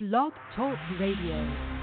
Blog Talk Radio.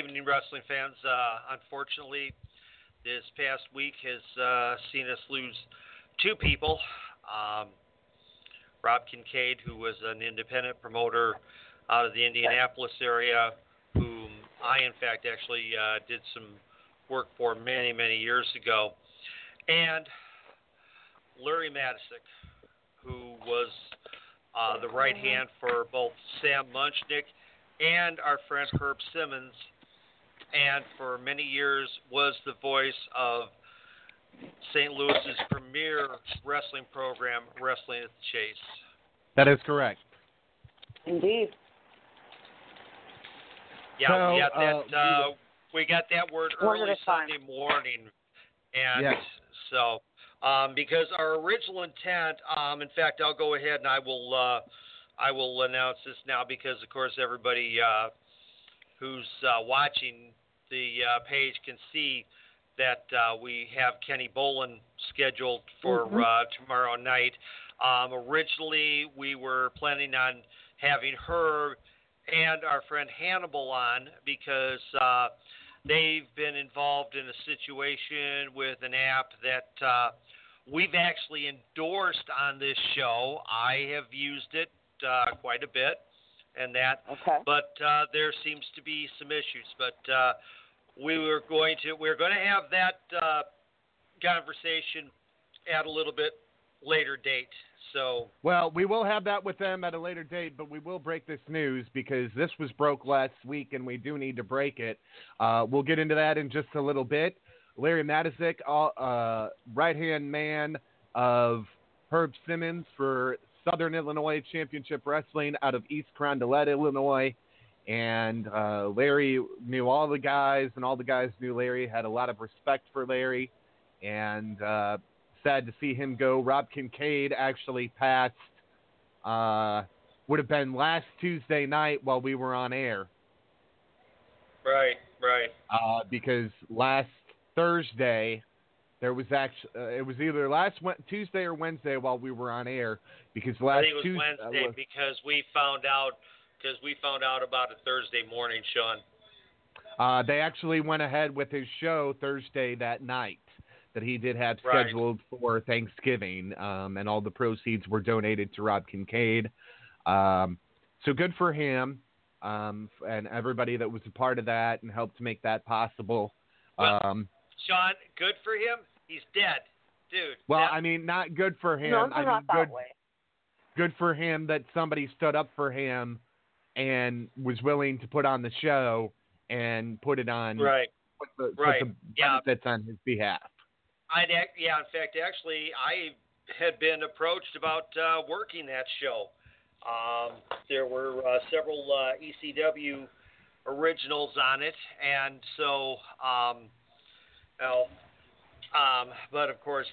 Evening, wrestling fans. Uh, unfortunately, this past week has uh, seen us lose two people. Um, Rob Kincaid, who was an independent promoter out of the Indianapolis area, whom I, in fact, actually uh, did some work for many, many years ago, and Larry Matysik, who was uh, the right hand for both Sam Muchnick and our friend Herb Simmons, and for many years was the voice of St. Louis's premier wrestling program, Wrestling at the Chase. That is correct. Indeed. Yeah, So, we got that. uh, Uh, we got that word early a time. Sunday morning, and Yes. so um, because our original intent, um, in fact, I'll go ahead and I will uh, I will announce this now because of course everybody uh, who's uh, watching the uh, page can see that uh, we have Kenny Bolin scheduled for Mhm. uh, tomorrow night. Um, originally, we were planning on having her and our friend Hannibal on because uh, they've been involved in a situation with an app that uh, we've actually endorsed on this show. I have used it uh, quite a bit, and that Okay. but uh, there seems to be some issues. But uh, we were going to we're going to have that uh, conversation at a little bit later date. So Well, we will have that with them at a later date, but we will break this news because this was broke last week and we do need to break it. Uh, we'll get into that in just a little bit. Larry Matysik, uh, right hand man of Herb Simmons for Southern Illinois Championship Wrestling out of East Carondelet, Illinois. And uh, Larry knew all the guys, and all the guys knew Larry, had a lot of respect for Larry. And uh, sad to see him go. Rob Kincaid actually passed. Uh, would have been last Tuesday night while we were on air, right, right. uh, because last Thursday there was actually uh, it was either last Tuesday or Wednesday while we were on air because last I think it was Tuesday Wednesday was- because we found out because we found out about it Thursday morning, Sean. uh, they actually went ahead with his show Thursday that night that he did have Right. scheduled for Thanksgiving, um, and all the proceeds were donated to Rob Kincaid. Um, so good for him um, and everybody that was a part of that and helped make that possible. Well, Um, Sean, good for him. He's dead, dude. well, That- I mean, not good for him. no, I not mean, that good, way. good for him that somebody stood up for him and was willing to put on the show and put it on right. put the, put right. the Yeah. benefits on his behalf. I'd ac- yeah. In fact, actually, I had been approached about uh, working that show, Um, there were uh, several uh, ECW originals on it, and so, um, you know, um, but of course,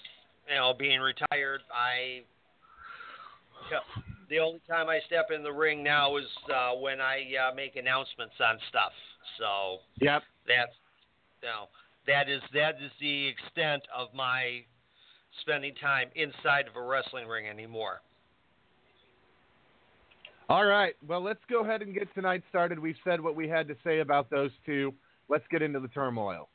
you know, being retired, I. Yeah, the only time I step in the ring now is uh, when I uh, make announcements on stuff. So Yep. that's you know, that is that is the extent of my spending time inside of a wrestling ring anymore. All right. Well, let's go ahead and get tonight started. We've said what we had to say about those two. Let's get into the turmoil.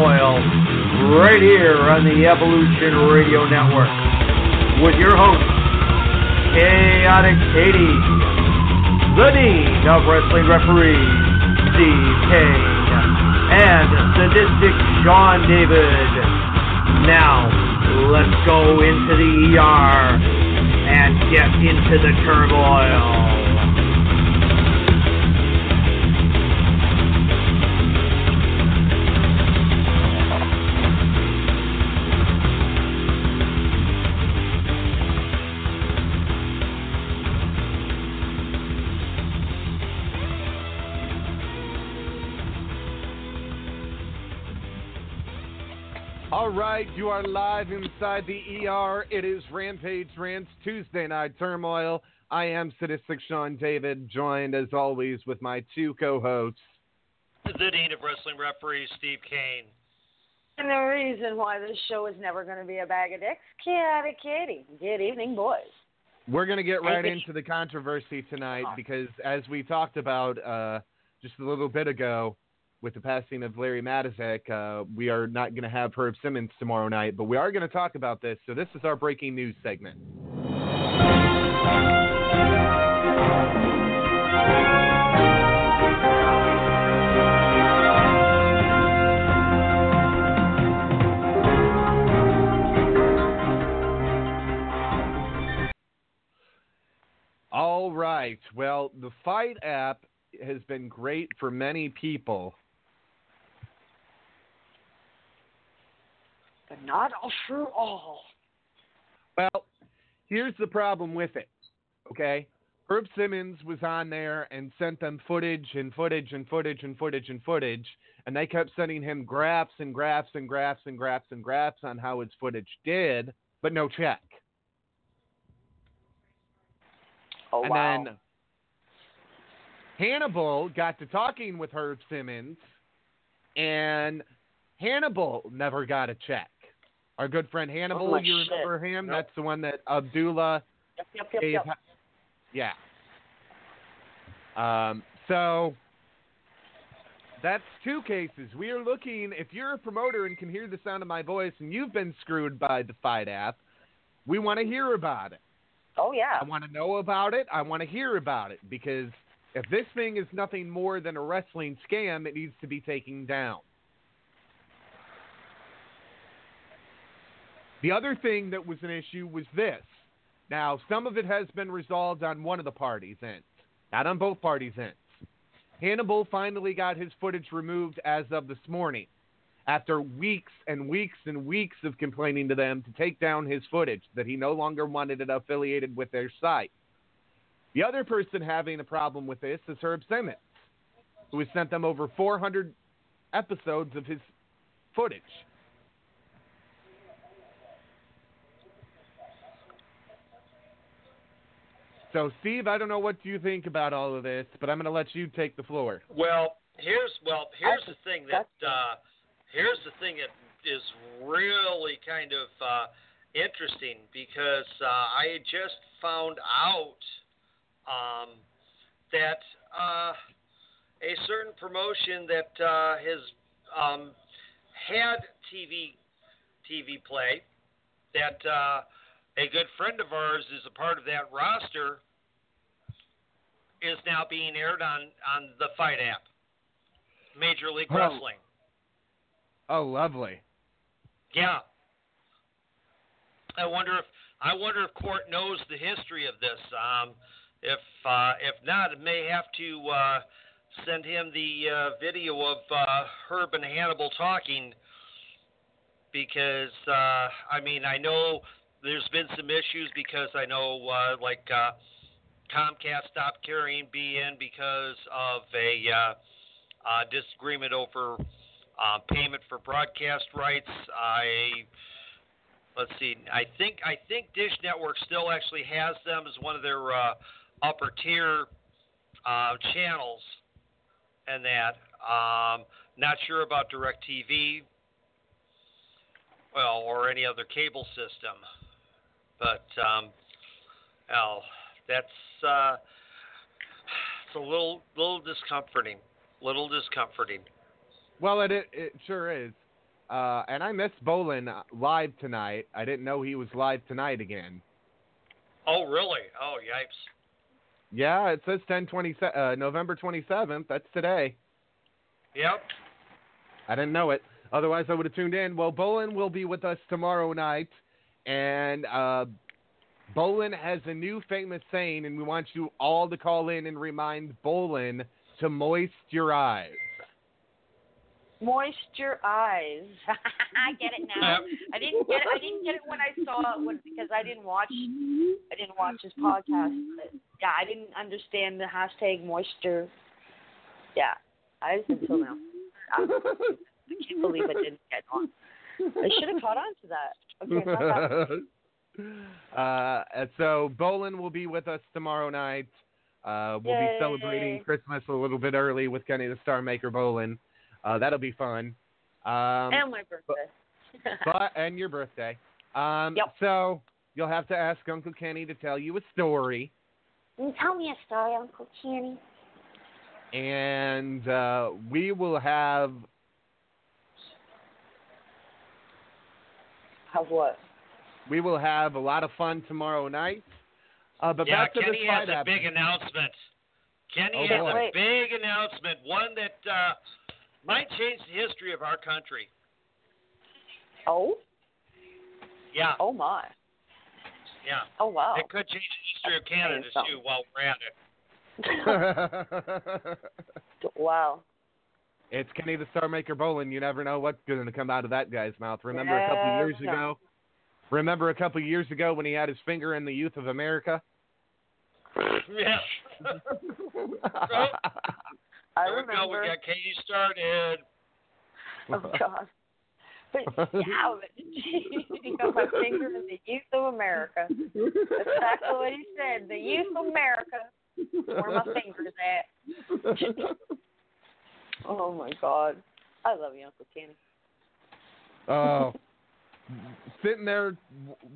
Turmoil, right here on the Evolution Radio Network, with your host, Chaotic Katie, the Dean of Wrestling Referees, Steve Kane, and Sadistic Sean David. Now, let's go into the ER and get into the turmoil. Inside the ER. It is Rampage Rants Tuesday Night Turmoil. I am Sadistic Sean David, joined as always with my two co-hosts. The Dean of Wrestling Referees, Steve Kane. And the reason why this show is never going to be a bag of dicks, Chaotic kitty. Good evening, boys. We're going to get right Thank into the controversy tonight because, as we talked about uh, just a little bit ago with the passing of Larry Matysik, uh, we are not going to have Herb Simmons tomorrow night, but we are going to talk about this. So, this is our breaking news segment. All right. Well, the FITE app has been great for many people. But not all for all. Well, here's the problem with it. Okay? Herb Simmons was on there and sent them footage and footage and footage and footage and footage, and they kept sending him graphs and graphs and graphs and graphs and graphs on how his footage did, but no check. Oh, and wow. then Hannibal got to talking with Herb Simmons, and Hannibal never got a check. Our good friend Hannibal, Oh, you shit. remember him? Nope. That's the one that Abdullah Yep, yep, yep, gave. yep. Yeah. Um, so that's two cases. We are looking. If you're a promoter and can hear the sound of my voice, and you've been screwed by the FITE app, we want to hear about it. Oh, yeah. I want to know about it. I want to hear about it because if this thing is nothing more than a wrestling scam, it needs to be taken down. The other thing that was an issue was this. Now, some of it has been resolved on one of the parties' ends, not on both parties' ends. Hannibal finally got his footage removed as of this morning after weeks and weeks and weeks of complaining to them to take down his footage, that he no longer wanted it affiliated with their site. The other person having a problem with this is Herb Simmons, who has sent them over 400 episodes of his footage. So, Steve, I don't know what you think about all of this, but I'm going to let you take the floor. Well, here's well, here's the thing that uh, here's the thing that is really kind of uh, interesting because uh, I had just found out um, that uh, a certain promotion that uh, has um, had TV TV play that uh, a good friend of ours is a part of that roster is now being aired on on the FITE app, Major League Oh. Wrestling. Oh, lovely. Yeah. I wonder if I wonder if Court knows the history of this. Um, if uh, if not, it may have to uh, send him the uh, video of uh, Herb and Hannibal talking because uh, I mean I know there's been some issues because I know uh, like uh, Comcast stopped carrying beIN because of a uh, uh, disagreement over uh, payment for broadcast rights. I let's see. I think I think Dish Network still actually has them as one of their uh, upper tier uh, channels, and that. Um, not sure about DirecTV, well, or any other cable system, but um, well, that's uh, it's a little little discomforting. Little discomforting. Well, it it, it sure is. Uh, and I missed Bolin live tonight. I didn't know he was live tonight again. Oh, really? Oh, yipes. Yeah, it says 10 uh, November 27th. That's today. Yep. I didn't know it. Otherwise, I would have tuned in. Well, Bolin will be with us tomorrow night, and uh, Bolin has a new famous saying, and we want you all to call in and remind Bolin to moist your eyes. Moist your eyes. I get it now. I didn't get it. I didn't get it when I saw it when, because I didn't watch. I didn't watch his podcast. But yeah, I didn't understand the hashtag moisture. Yeah, I just until now. I, I can't believe I didn't get on. I should have caught on to that. Okay, uh, and so Bolin will be with us tomorrow night. Uh, we'll Yay. be celebrating Christmas a little bit early with Kenny the Star Maker Bolin. Uh, that'll be fun. Um, and my birthday. but and your birthday. Um, Yep. So you'll have to ask Uncle Kenny to tell you a story, Tell me a story, Uncle Kenny. and uh, we will have Have what? we will have a lot of fun tomorrow night. Uh, but yeah, back to Kenny this has a app- big announcement. Kenny Oh, has boy. a big announcement, one that uh, might change the history of our country. Oh, Yeah, oh my. yeah. Oh wow. It could change the history of Canada too. While we're at it. wow. It's Kenny the Star Maker Bolin. You never know what's going to come out of that guy's mouth. Remember a couple years know. ago? Remember a couple years ago when he had his finger in the youth of America? yeah. I There we go. We got Katie started. Oh God. But yeah, but you got my finger in the youth of America. That's exactly what he said. The youth of America. Where my fingers at? Oh my God. I love you, Uncle Kenny. Oh, sitting there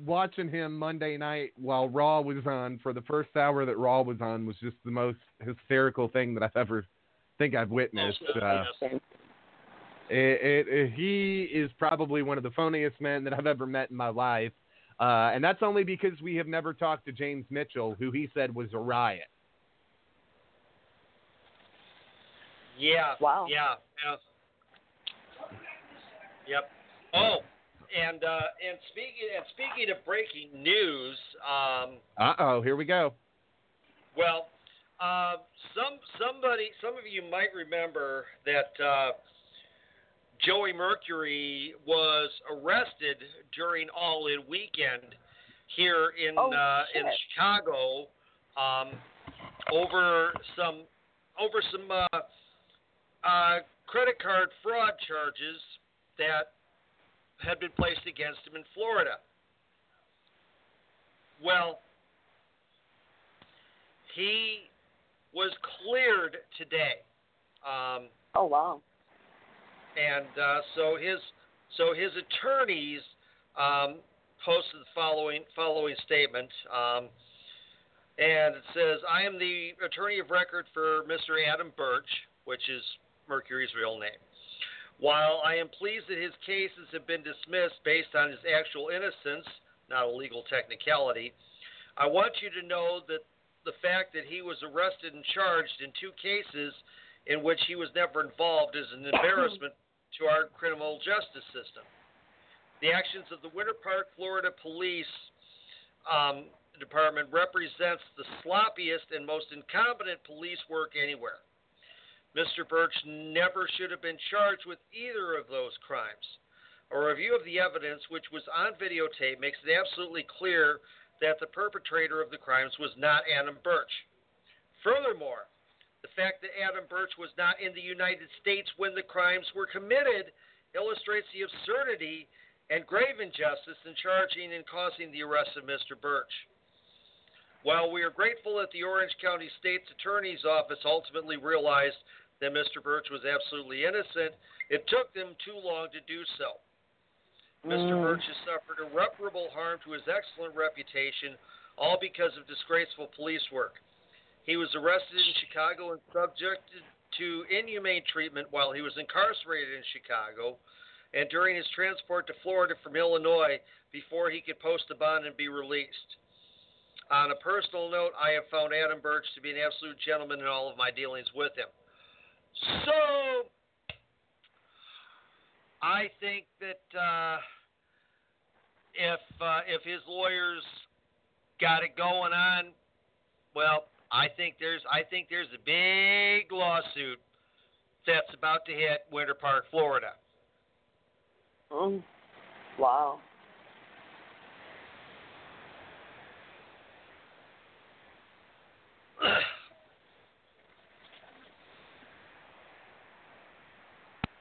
watching him Monday night while Raw was on for the first hour that Raw was on was just the most hysterical thing that I've ever think I've witnessed. Uh, it, it, it, he is probably one of the funniest men that I've ever met in my life, uh, and that's only because we have never talked to James Mitchell, who he said was a riot. Yeah. Wow. Yeah. yeah. Yep. Oh, and uh, and speaking and speaking of breaking news, um, Uh oh, here we go. well, uh, some somebody, some of you might remember that uh, Joey Mercury was arrested during All In Weekend here in Oh, uh, in. Chicago um, over some over some uh, credit card fraud charges that had been placed against him in Florida. Well, he was cleared today. Um, Oh wow. and uh, so his so his attorneys um, posted the following following statement, um, and it says, "I am the attorney of record for Mr. Adam Birch, which is Mercury's real name. While I am pleased that his cases have been dismissed based on his actual innocence, not a legal technicality, I want you to know that the fact that he was arrested and charged in two cases." in which he was never involved is an embarrassment to our criminal justice system. The actions of the Winter Park, Florida Police um, Department represents the sloppiest and most incompetent police work anywhere. Mr. Birch never should have been charged with either of those crimes. A review of the evidence, which was on videotape, makes it absolutely clear that the perpetrator of the crimes was not Adam Birch. Furthermore, the fact that Adam Birch was not in the United States when the crimes were committed illustrates the absurdity and grave injustice in charging and causing the arrest of Mr. Birch. While we are grateful that the Orange County State's Attorney's Office ultimately realized that Mr. Birch was absolutely innocent, it took them too long to do so. Mr. Mm. Birch has suffered irreparable harm to his excellent reputation, all because of disgraceful police work. He was arrested in Chicago and subjected to inhumane treatment while he was incarcerated in Chicago and during his transport to Florida from Illinois before he could post a bond and be released. On a personal note, I have found Adam Birch to be an absolute gentleman in all of my dealings with him. So, I think that uh, if uh, if his lawyers got it going on, well, I think there's I think there's a big lawsuit that's about to hit Winter Park, Florida. Um, wow.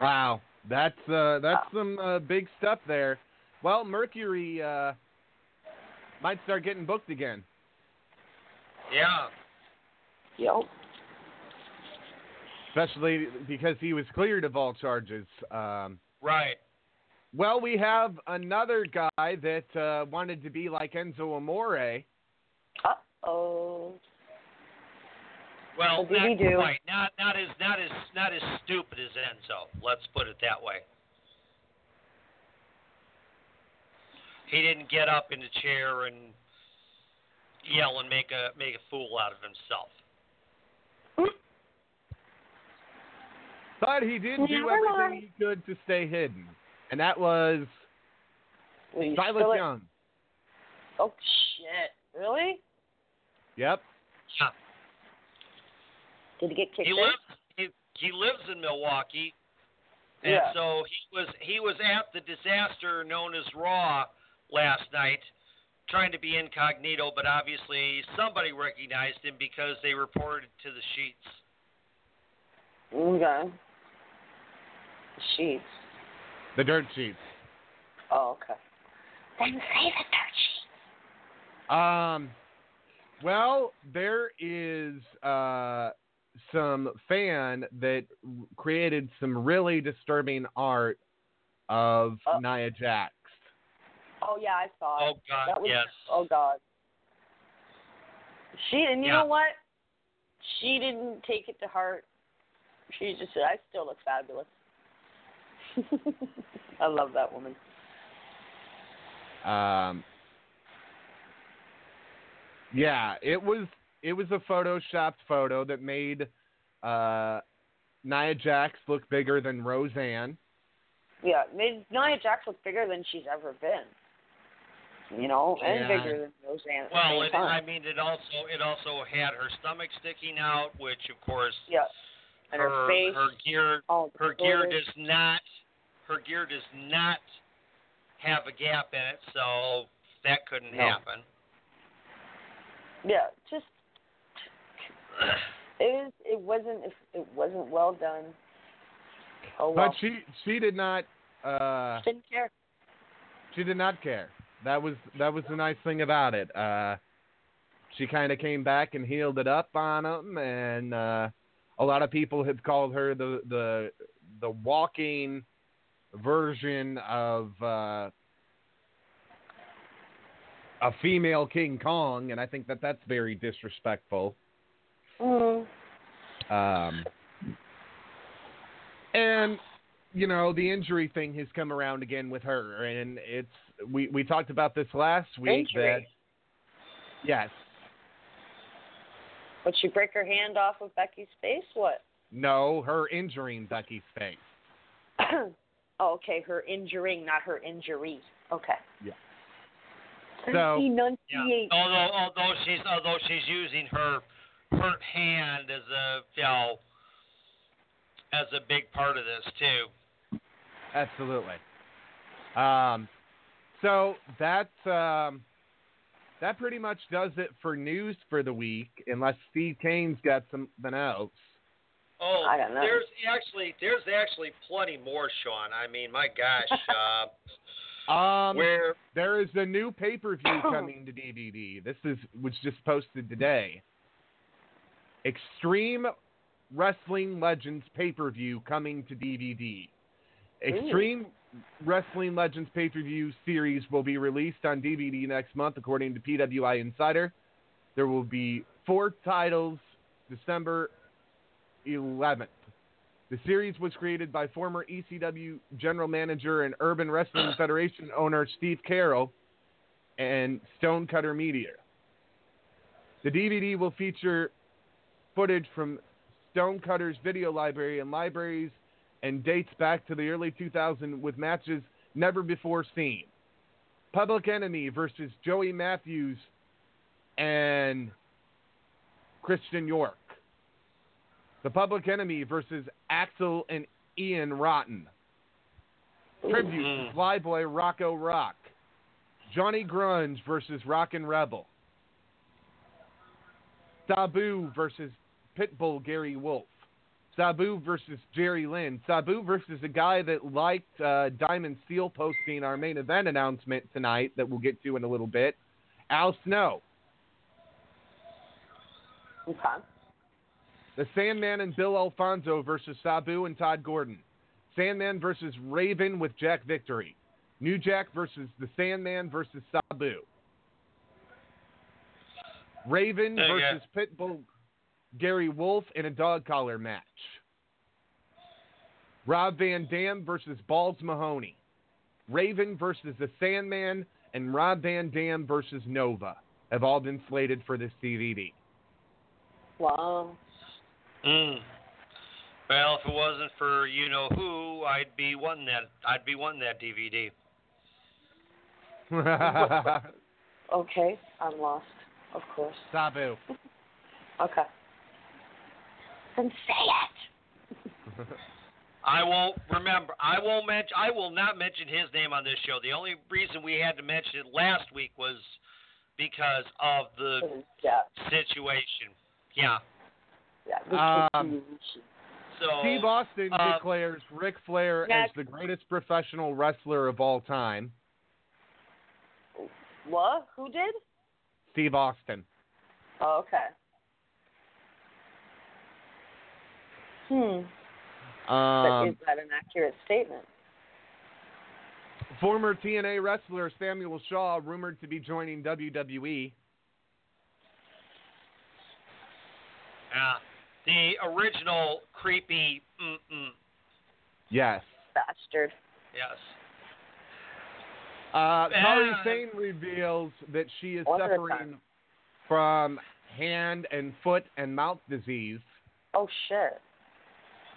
Wow, that's uh, that's some uh, big stuff there. Well, Mercury uh, might start getting booked again. Yeah. Yep. especially because he was cleared of all charges. Um, Right. well, we have another guy that uh, wanted to be like Enzo Amore. Uh oh. Well, What did he not do? quite. Not not as not as not as stupid as Enzo. Let's put it that way. He didn't get up in the chair and yell and make a make a fool out of himself. But he did do everything mind. he could to stay hidden, and that was Will Silas? Young. Oh shit! Really? Yep. Yeah. Did he get kicked He in? lives he, he lives in Milwaukee. And Yeah. so he was he was at the disaster known as Raw last night, trying to be incognito, but obviously somebody recognized him because they reported to the sheets. Okay. Sheets. The dirt sheets. Oh, okay. Then say the dirt sheet. Um, well, there is uh, some fan that created some really disturbing art of Uh. Nia Jax. Oh yeah, I saw it. Oh God, that was, yes. Oh God. She and you Yeah. know what? She didn't take it to heart. She just said, "I still look fabulous." I love that woman. Um, yeah, it was it was a photoshopped photo that made uh, Nia Jax look bigger than Roseanne. Yeah, made Nia Jax look bigger than she's ever been. you know, and Yeah. bigger than Roseanne Well, it. I mean, it also it also had her stomach sticking out, which of course yeah. And her, her face. her gear all the her gear shoulders. does not her gear does not have a gap in it, so that couldn't No. happen. Yeah, just it was. It wasn't. It wasn't well done. Oh well. But she she did not uh didn't care. she did not care. That was that was the nice thing about it. Uh she kind of came back and healed it up on him and uh a lot of people have called her the the the walking version of uh a female King Kong and I think that that's very disrespectful. Mm. Um, and you know the injury thing has come around again with her, and it's we we talked about this last week that Injury. yes, Would she break her hand off of Becky's face? What? no, her injuring Becky's face. oh, okay, her injuring, not her injury. Okay. Yeah. So enunciate. Although although she's although she's using her hurt hand as a you know as a big part of this too. absolutely. Um, so that um, that pretty much does it for news for the week, unless Steve Kane's got something else. Oh, I don't know. there's actually there's actually plenty more, Sean. I mean, my gosh, uh, Um, where there is a new pay per view coming to DVD. This is was just posted today. Extreme Wrestling Legends pay per view coming to DVD. Extreme Wrestling Legends pay per view series will be released on DVD next month, according to PWI Insider. There will be four titles December 11th. The series was created by former ECW general manager and Urban Wrestling Federation owner Steve Karel and Stonecutter Media. The DVD will feature footage from Stonecutter's video library and libraries and dates back to the early 2000s with matches never before seen. Public Enemy versus Joey Matthews and Christian York. The Public Enemy versus Axel and Ian Rotten. Tribute to mm-hmm. Flyboy Rocco Rock. Johnny Grunge versus Rockin' Rebel. Sabu versus Pitbull Gary Wolf. Sabu versus Jerry Lynn. Sabu versus a guy that liked uh, Diamond Steel posting our main event announcement tonight that we'll get to in a little bit. Al Snow. Okay. The Sandman and Bill Alfonso versus Sabu and Todd Gordon. Sandman versus Raven with Jack Victory. New Jack versus the Sandman versus Sabu. Raven Okay. versus Pitbull Gary Wolf in a dog collar match. Rob Van Dam versus Balls Mahoney. Raven versus the Sandman and Rob Van Dam versus Nova have all been slated for this DVD. Wow. Mm. Well, if it wasn't for you know who, I'd be wanting that. I'd be wanting that DVD. Okay, I'm lost. Of course. Sabu. Okay. Then say it. I won't remember. I won't mention. I will not mention his name on this show. The only reason we had to mention it last week was because of the Yeah. situation. Yeah. Yeah. Um. So Steve Austin uh, declares Ric Flair as the greatest professional wrestler of all time. What? Who did? Steve Austin. Oh, okay. Hmm. but Um, is that an accurate statement? former TNA wrestler Samuel Shaw rumored to be joining. WWE. yeah. The original creepy. Mm-mm. Yes. Bastard. Yes. Uh, Kairi. Sane reveals that she is One suffering from hand and foot and mouth disease. Oh shit.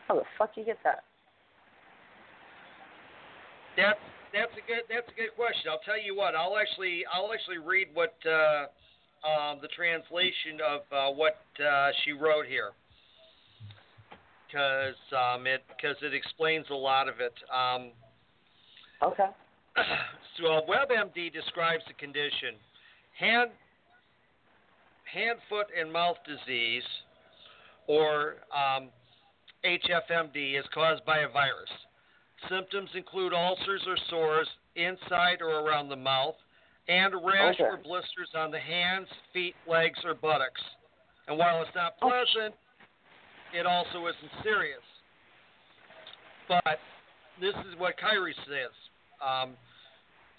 How the fuck you get that? That's that's a good that's a good question. I'll tell you what. I'll actually I'll actually read what uh, um, the translation of uh, what uh, she wrote here because um, it because it explains a lot of it. Um, Okay. so uh, WebMD describes the condition hand hand, foot, and mouth disease, or um, HFMD, is caused by a virus. Symptoms include ulcers or sores inside or around the mouth, and rash Okay. or blisters on the hands, feet, legs, or buttocks. And while it's not pleasant, it also isn't serious. But this is what Kairi says. Um,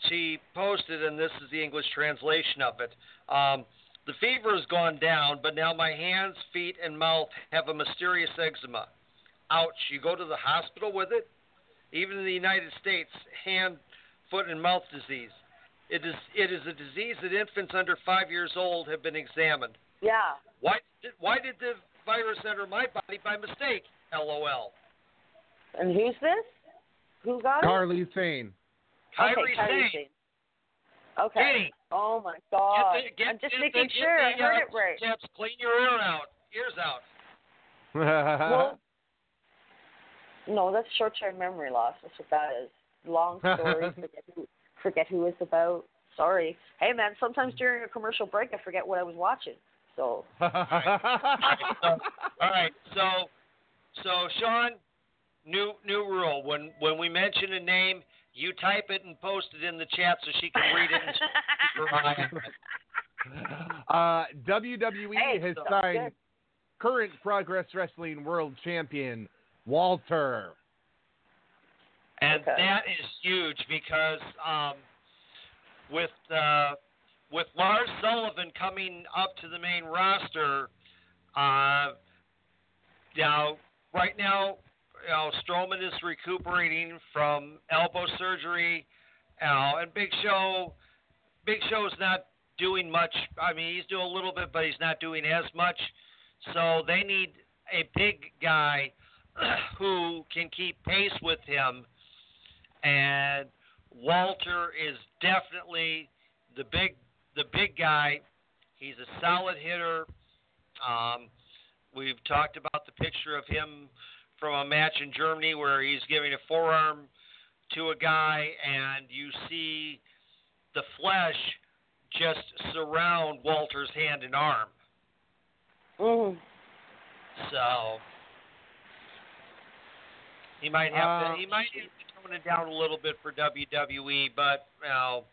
she posted, and this is the English translation of it. Um, the fever has gone down, but now my hands, feet, and mouth have a mysterious eczema. Ouch. You go to the hospital with it? Even in the United States, hand, foot, and mouth disease. It is, it is a disease that infants under five years old have been examined. Yeah. Why did, why did the virus enter my body by mistake? LOL. And who's this? Who got it? Carly Sane. Kairi okay, Kairi Sane. Sane. Okay. Hey. Oh my God! Get the- get- I'm just get making the- get sure I heard uh, it right. Chaps, clean your ear out. Ears out. Well, no, that's short-term memory loss. That's what that is. Long story. forget who, forget who it's about. Sorry. Hey man, sometimes during a commercial break, I forget what I was watching. So All right, so so Sean, new new rule. When when we mention a name, you type it and post it in the chat so she can read it. And uh, WWE Hey, has sounds signed good. current Progress Wrestling World Champion Walter. and Okay. that is huge because um, with uh, with Lars Sullivan coming up to the main roster, uh, now right now, you know, Strowman is recuperating from elbow surgery, you know, and Big Show, Big Show's not doing much. I mean, he's doing a little bit, but he's not doing as much. So they need a big guy who can keep pace with him, and Walter is definitely the big the big guy. He's a solid hitter. Um, we've talked about the picture of him from a match in Germany where he's giving a forearm to a guy, and you see the flesh just surround Walter's hand and arm. mm, So he might have Uh, to he might have to tone it down a little bit for WWE, but you know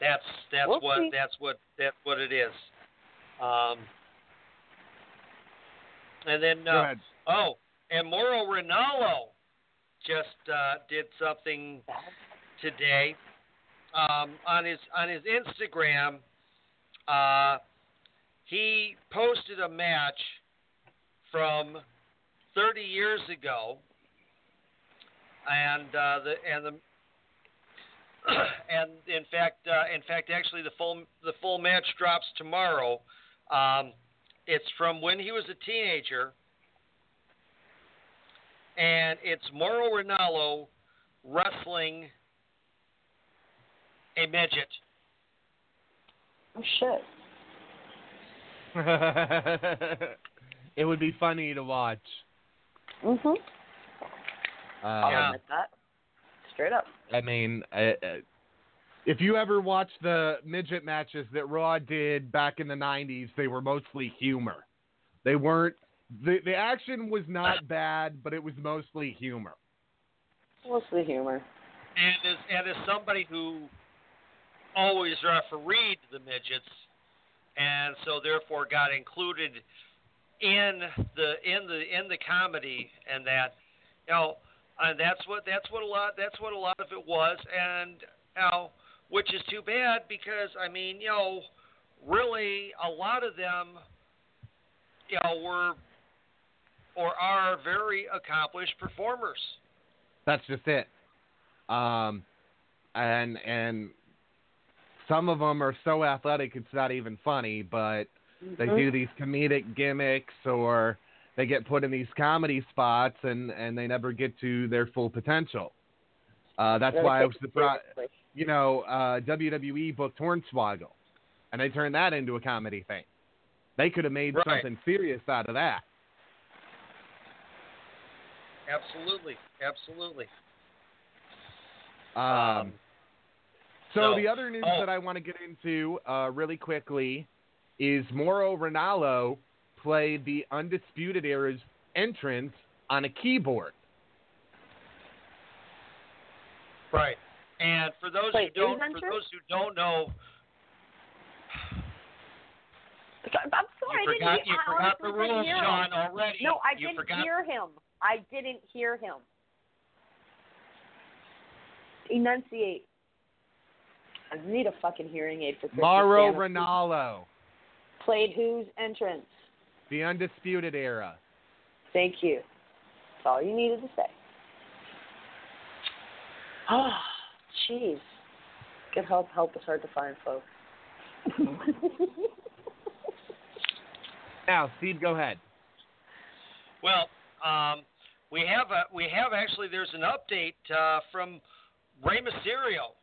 that's that's We'll what see. that's what that's what it is. Um, and then Go uh, ahead. oh, and Mauro Ranallo just uh, did something today um, on his on his Instagram. Uh, he posted a match from 30 years ago, and uh, the and the and in fact, uh, in fact, actually, the full the full match drops tomorrow. Um, it's from when he was a teenager, and it's Mauro Ranallo wrestling a midget. oh shit. it would be funny to watch. Mhm. Uh, I'll Yeah. admit that. Straight up. I mean, uh, uh, if you ever watch the midget matches that Raw did back in the '90s, they were mostly humor. They weren't. The the action was not bad, but it was mostly humor. Mostly humor. And as and as somebody who always refereed the midgets, and so therefore got included in the in the in the comedy, and that you know, and that's what that's what a lot that's what a lot of it was, and you know, which is too bad because I mean, you know, really a lot of them, you know, were or are very accomplished performers. That's just it. Um, and and some of them are so athletic it's not even funny, but they Mhm. do these comedic gimmicks or they get put in these comedy spots and and they never get to their full potential. Uh, that's why I was surprised. You know, uh, WWE booked Hornswoggle, and they turned that into a comedy thing. They could have made Right. something serious out of that. Absolutely, absolutely. Um, so so- the other news oh. that I want to get into uh, really quickly is Mauro Ranallo played the Undisputed Era's entrance on a keyboard. Right. And for those Wait, who don't, for entrance? those who don't know, I'm sorry, you I forgot didn't you I forgot the rules, hear him. Sean, already. No, I you didn't forgot. hear him. I didn't hear him. Enunciate. I need a fucking hearing aid for Christmas. Mauro Santa. Ranallo, Played whose entrance? the Undisputed Era. Thank you. That's all you needed to say. Oh, jeez. Good help. Help is hard to find, folks. Now, Steve, go ahead. Well, um, we have a we have actually there's an update uh, from Rey Mysterio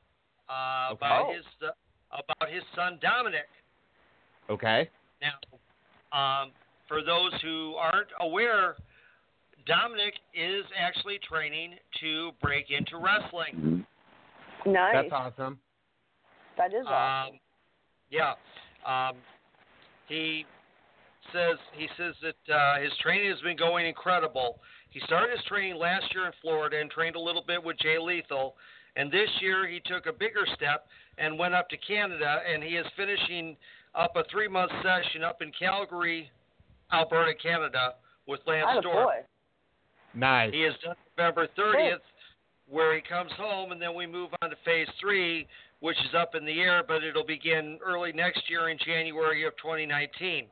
uh, Okay. about Oh. his uh, about his son Dominic. Okay. Now, um, for those who aren't aware, Dominic is actually training to break into wrestling. nice. That's awesome. That is awesome. Um, yeah. Um, he says he says that uh, his training has been going incredible. He started his training last year in Florida and trained a little bit with Jay Lethal, and this year he took a bigger step and went up to Canada, and he is finishing up a three-month session up in Calgary, Alberta, Canada, with Lance Storm. boy. Nice. He is done November 30th, where he comes home, and then we move on to phase three, which is up in the air, but it'll begin early next year in January of 2019.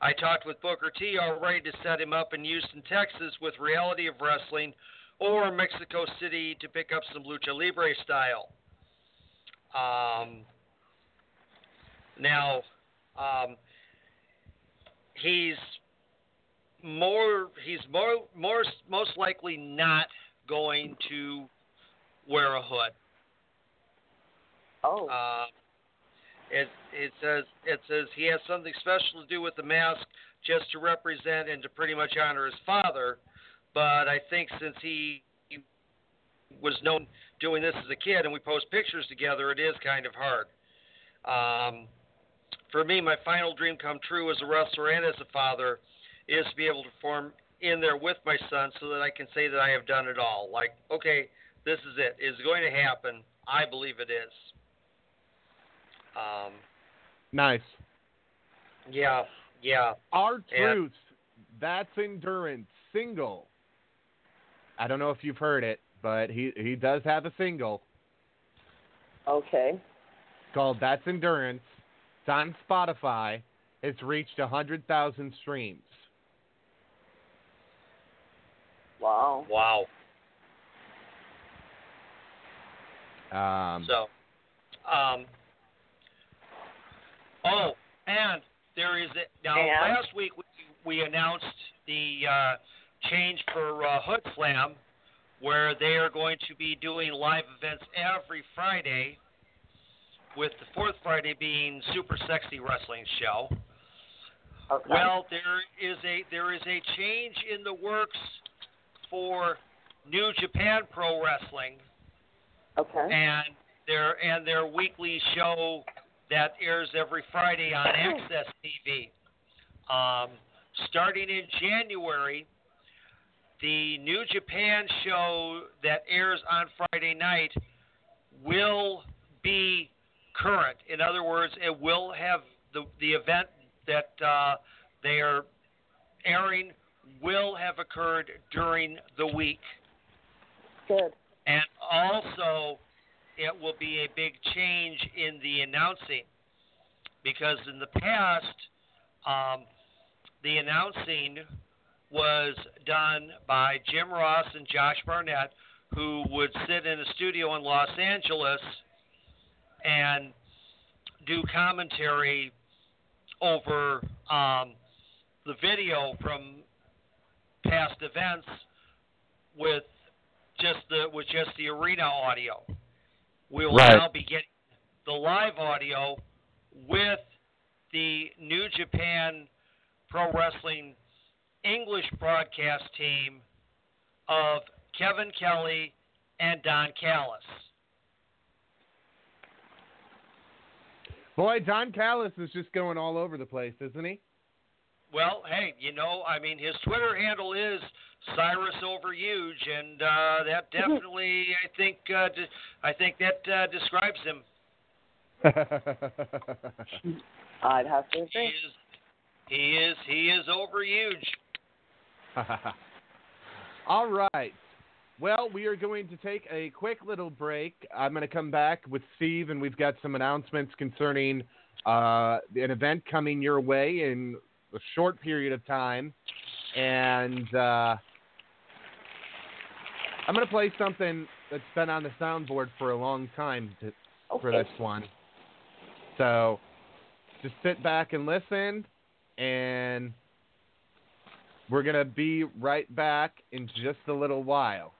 I talked with Booker T already to set him up in Houston, Texas, with Reality of Wrestling, or Mexico City to pick up some lucha libre style. Um, now, um, he's more he's more more most likely not going to wear a hood. Oh. Uh, it it says it says he has something special to do with the mask, just to represent and to pretty much honor his father. But I think since he, he was known doing this as a kid, and we post pictures together, it is kind of hard. Um, for me, my final dream come true as a wrestler and as a father is to be able to perform in there with my son, so that I can say that I have done it all. Like, okay, this is it. It's going to happen. I believe it is. Um, Nice. yeah, yeah. Our Yeah. Truth, That's Endurance single. I don't know if you've heard it, but he he does have a single Okay. called That's Endurance. It's on Spotify. It's reached 100,000 streams. Wow. Wow. Um, So, um, oh, and there is a, now And? last week we, we announced the uh, change for uh, Hood Slam, where they are going to be doing live events every Friday, with the fourth Friday being Super Sexy Wrestling Show. Okay. Well, there is a there is a change in the works for New Japan Pro Wrestling okay. and their and their weekly show that airs every Friday on AXS TV. Um, starting in January, the New Japan show that airs on Friday night will be current. In other words, it will have the the event that uh, they are airing will have occurred during the week. Good. And also, it will be a big change in the announcing because in the past, um, the announcing was done by Jim Ross and Josh Barnett, who would sit in a studio in Los Angeles and do commentary over um, the video from past events with just the with just the arena audio. We will Right. now be getting the live audio with the New Japan Pro Wrestling English broadcast team of Kevin Kelly and Don Callis. Boy, Don Callis is just going all over the place, isn't he? Well, hey, you know, I mean, his Twitter handle is Cyrus Over Huge, and uh, that definitely, I think, uh, de- I think that uh, describes him. I'd have to He agree. is, he is, he is over huge. All right. Well, we are going to take a quick little break. I'm going to come back with Steve, and we've got some announcements concerning uh, an event coming your way in a short period of time. And uh, I'm going to play something that's been on the soundboard for a long time to, for this one. So just sit back and listen, and we're going to be right back in just a little while.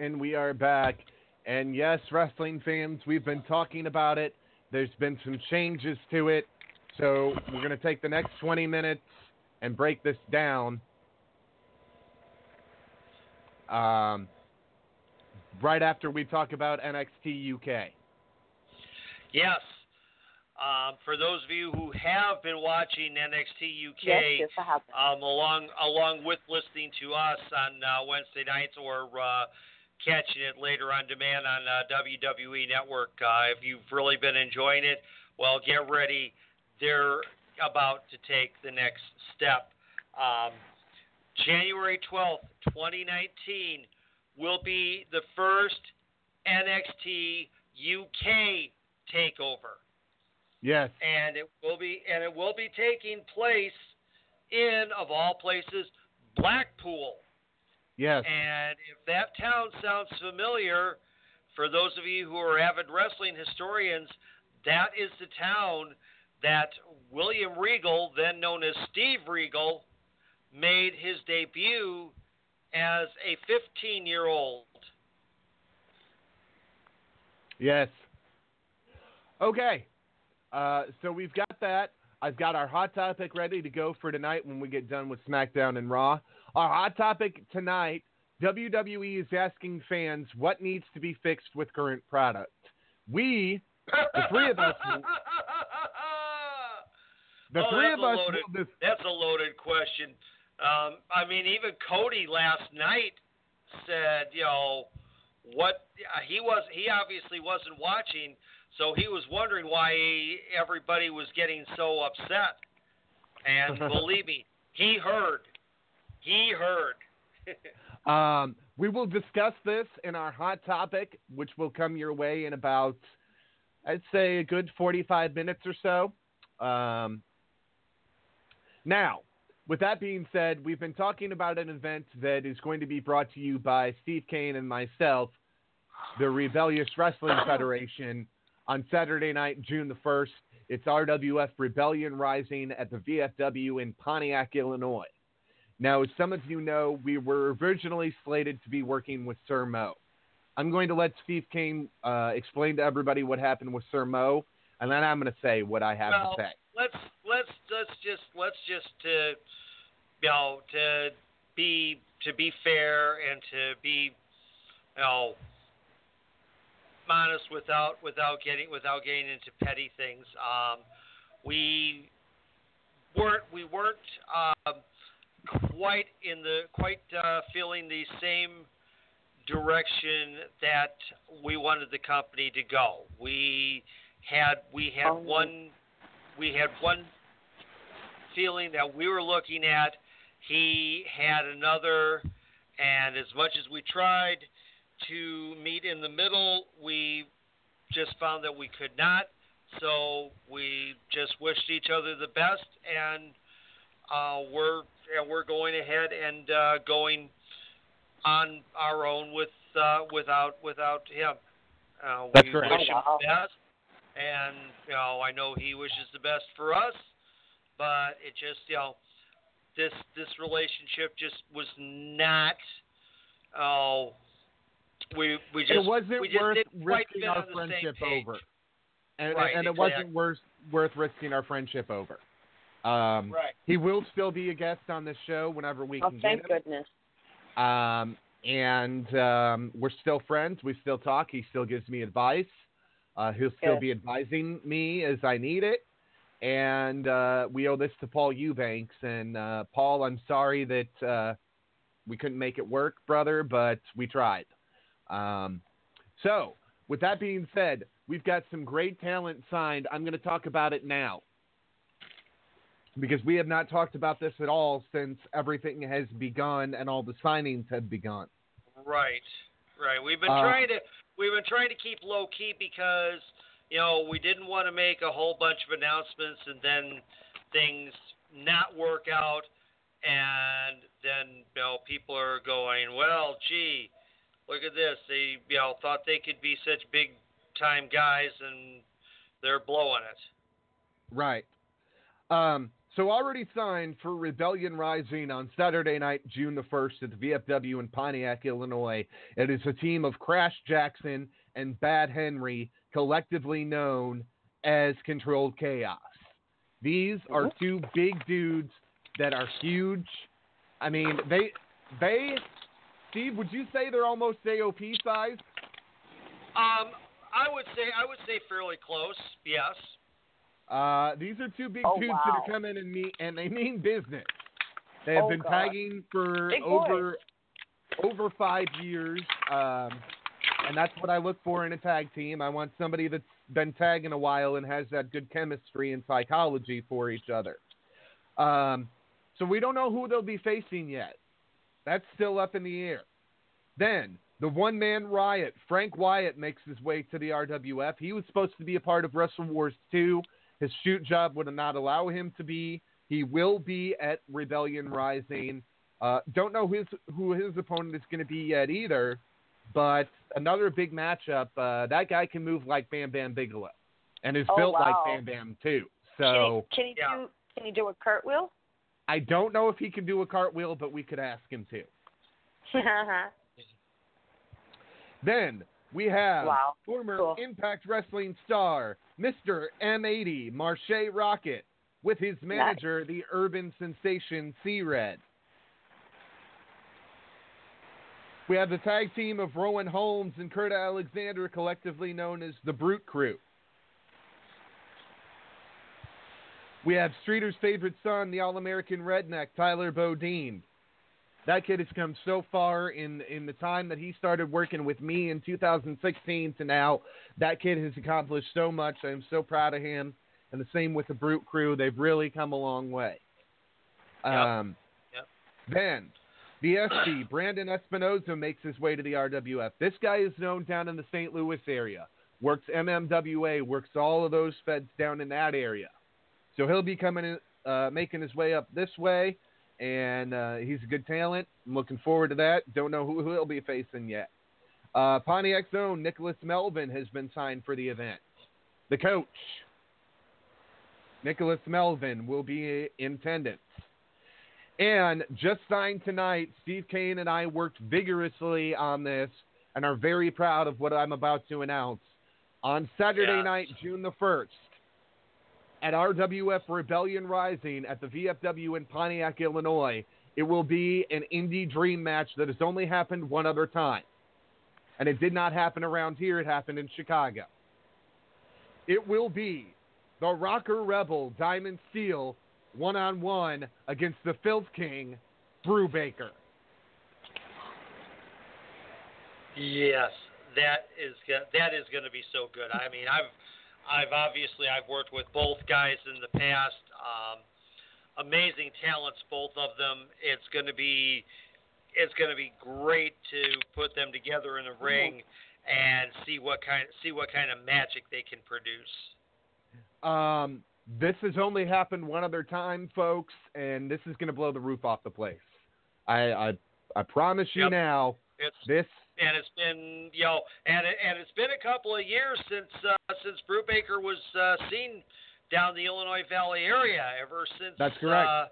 And we are back. And yes, wrestling fans, we've been talking about it. There's been some changes to it. So we're going to take the next 20 minutes and break this down. Um, right after we talk about NXT UK. Yes. Um, for those of you who have been watching NXT UK, Yes, yes, um, along along with listening to us on uh, Wednesday nights or uh, catching it later on demand on uh, WWE Network, uh, if you've really been enjoying it, well, get ready. They're about to take the next step. Um, January 12th, 2019, will be the first NXT UK takeover Yes. and it will be and it will be taking place in of all places Blackpool. Yes. And if that town sounds familiar, for those of you who are avid wrestling historians, that is the town that William Regal, then known as Steve Regal, made his debut as a 15 year old. Yes. Okay. Uh, so we've got that. I've got our hot topic ready to go for tonight when we get done with SmackDown and Raw. Our hot topic tonight WWE is asking fans what needs to be fixed with current product. We, the three of us, the Oh, three that's of a us loaded, dis- That's a loaded question. Um, I mean, even Cody last night said, you know, what he was. He obviously wasn't watching, so he was wondering why everybody was getting so upset. And believe me, he heard. He heard. Um, we will discuss this in our hot topic, which will come your way in about, I'd say, a good 45 minutes or so. Um, now, with that being said, we've been talking about an event that is going to be brought to you by Steve Kane and myself, the Rebellious Wrestling Federation, on Saturday night, June the 1st. It's RWF Rebellion Rising at the VFW in Pontiac, Illinois. Now, as some of you know, we were originally slated to be working with Sir Mo. I'm going to let Steve King uh, explain to everybody what happened with Sir Mo, and then I'm going to say what I have well, to say. let's let's let's just let's just to you know to be to be fair and to be you know honest without without getting without getting into petty things. Um, we weren't we weren't um, quite in the quite uh, feeling the same direction that we wanted the company to go. We had we had one we had one feeling that we were looking at. He had another, and as much as we tried to meet in the middle, we just found that we could not. So we just wished each other the best, and uh, we're and we're going ahead and uh, going on our own with uh, without without him. Uh, That's we correct. wish him the best, and you know I know he wishes the best for us, but it just you know this this relationship just was not. Oh, we we just it wasn't just worth risking our on the same friendship over. And, Right, and it exactly. wasn't worth, worth risking our friendship over. Um, Right. He will still be a guest on this show whenever we Oh, can thank get him. goodness. Um, and um, we're still friends. We still talk. He still gives me advice. Uh, he'll still Good. be advising me as I need it. And uh, we owe this to Paul Eubanks. And uh, Paul, I'm sorry that uh, we couldn't make it work, brother, but we tried. Um, so, with that being said, we've got some great talent signed. I'm going to talk about it now because we have not talked about this at all since everything has begun and all the signings have begun. Right, right. We've been Uh, trying to we've been trying to keep low key because you know we didn't want to make a whole bunch of announcements and then things not work out, and then you know people are going, well, gee, look at this. They you know thought they could be such big time guys and they're blowing it. Right. Um, So already signed for Rebellion Rising on Saturday night, June the 1st at the VFW in Pontiac, Illinois. It is a team of Crash Jackson and Bad Henry, collectively known as Controlled Chaos. These are two big dudes that are huge. I mean, they they Steve, would you say they're almost AOP size? Um, I would say I would say fairly close. Yes. Uh, these are two big Oh, dudes that wow. are coming and meet, and they mean business. They have Oh, been God. tagging for Big boys. over over five years, um, and that's what I look for in a tag team. I want somebody that's been tagging a while and has that good chemistry and psychology for each other. Um, so we don't know who they'll be facing yet. That's still up in the air. Then the one man riot, Frank Wyatt makes his way to the RWF. He was supposed to be a part of Wrestle Wars 2. His shoot job would not allow him to be. He will be at Rebellion Rising. Uh, don't know his, who his opponent is going to be yet either, but another big matchup. Uh, that guy can move like Bam Bam Bigelow, and is Oh, built like. Bam Bam too. Can he, So can he Yeah. do can he do a cartwheel? I don't know if he can do a cartwheel, but we could ask him to. Then we have Wow. former Cool. Impact Wrestling star, Mr. M80, Marche Rocket, with his manager, the urban sensation C Red. We have the tag team of Rowan Holmes and Kurt Alexander, collectively known as the Brute Crew. We have Streator's favorite son, the All American redneck, Tyler Bodine. That kid has come so far in in the time that he started working with me in 2016 to now. That kid has accomplished so much. I'm so proud of him. And the same with the Brute Crew. They've really come a long way. Yep. Um, Yep. Then the SC, Brandon Espinoza makes his way to the RWF. This guy is known down in the St. Louis area. Works MMWA, works all of those feds down in that area. So he'll be coming, in, uh, making his way up this way, and uh, he's a good talent. I'm looking forward to that. Don't know who, who he'll be facing yet. Uh, Pontiac's own Nicholas Melvin has been signed for the event. The coach, Nicholas Melvin, will be in attendance. And just signed tonight, Steve Kane and I worked vigorously on this and are very proud of what I'm about to announce. On Saturday Yes. night, June the 1st, at RWF Rebellion Rising at the VFW in Pontiac, Illinois, it will be an indie dream match that has only happened one other time. And it did not happen around here, it happened in Chicago. It will be the Rocker Rebel Diamond Steel one on one against the Filth King, Brubaker. Yes, that is that is going to be so good. I mean, I've I've obviously I've worked with both guys in the past. Um, amazing talents, both of them. It's going to be it's going to be great to put them together in a ring and see what kind see what kind of magic they can produce. Um, this has only happened one other time, folks, and this is going to blow the roof off the place. I I, I promise you Yep. now. It's This and it's been you know and and it's been a couple of years since uh, since Brubaker was uh, seen down the Illinois Valley area. Ever since That's correct. Uh,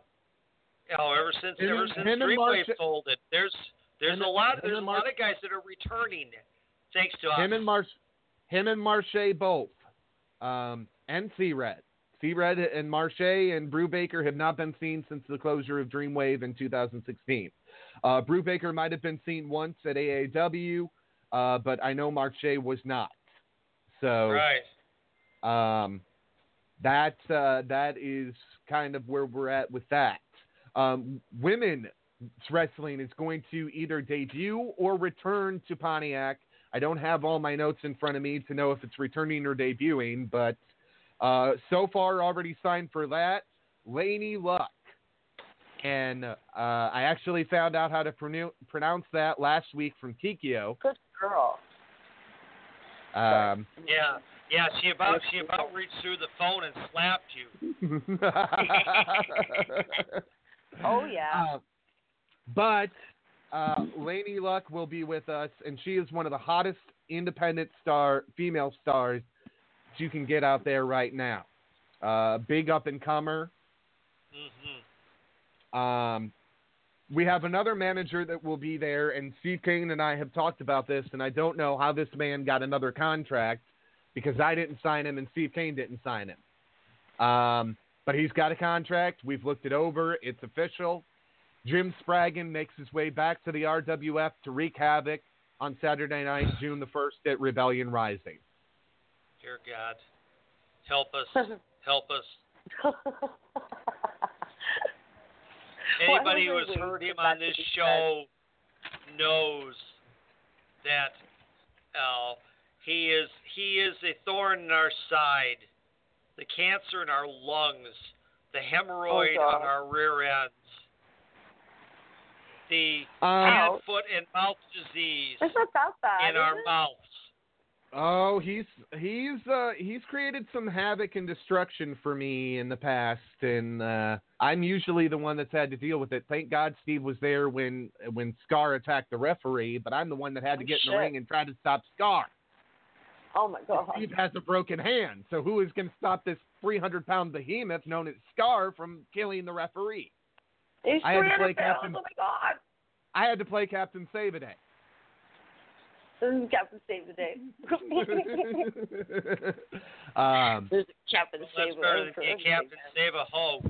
you know, ever since ever since Dreamwave folded, there's there's a lot there's a lot of guys that are returning thanks to us. him and Marsh, him and Marche both, um, and C Red. C Red and Marche and Brubaker have not been seen since the closure of Dreamwave in 2016. Uh, Brubaker might have been seen once at AAW, uh, but I know Marche was not. So right. um, that uh, that is kind of where we're at with that. Um, women's wrestling is going to either debut or return to Pontiac. I don't have all my notes in front of me to know if it's returning or debuting, but uh, so far already signed for that. Laney Luck. And uh, I actually found out how to pronou- pronounce that last week from Kikyo. Good girl. Um, Yeah, yeah. She about she about reached through the phone and slapped you. Oh yeah. Uh, but uh, Lainey Luck will be with us, and she is one of the hottest independent star female stars that you can get out there right now. Uh, big up and comer. hmm Um, we have another manager that will be there, and Steve Kane and I have talked about this, and I don't know how this man got another contract because I didn't sign him and Steve Kane didn't sign him. Um, but he's got a contract. We've looked it over. It's official. Jim Spraggan makes his way back to the RWF to wreak havoc on Saturday night, June the 1st at Rebellion Rising. Dear God, help us, help us. Anybody who has heard him on this show knows that uh, he is he is a thorn in our side, the cancer in our lungs, the hemorrhoid Oh, on our rear ends, the Um, hand, foot, and mouth disease It's not that bad. in our it? Oh, he's he's uh he's created some havoc and destruction for me in the past, and uh I'm usually the one that's had to deal with it. Thank God Steve was there when when Scar attacked the referee, but I'm the one that had to Oh, get in the ring and try to stop Scar. Oh my god. Steve has a broken hand, so who is going to stop this 300 pound behemoth known as Scar from killing the referee? He's I had to play. Captain- Oh my god. I had to play Captain Save a Day. This is Captain Save the Day. um, This is Captain Well, Save that's the Day. Captain Save a Hoe.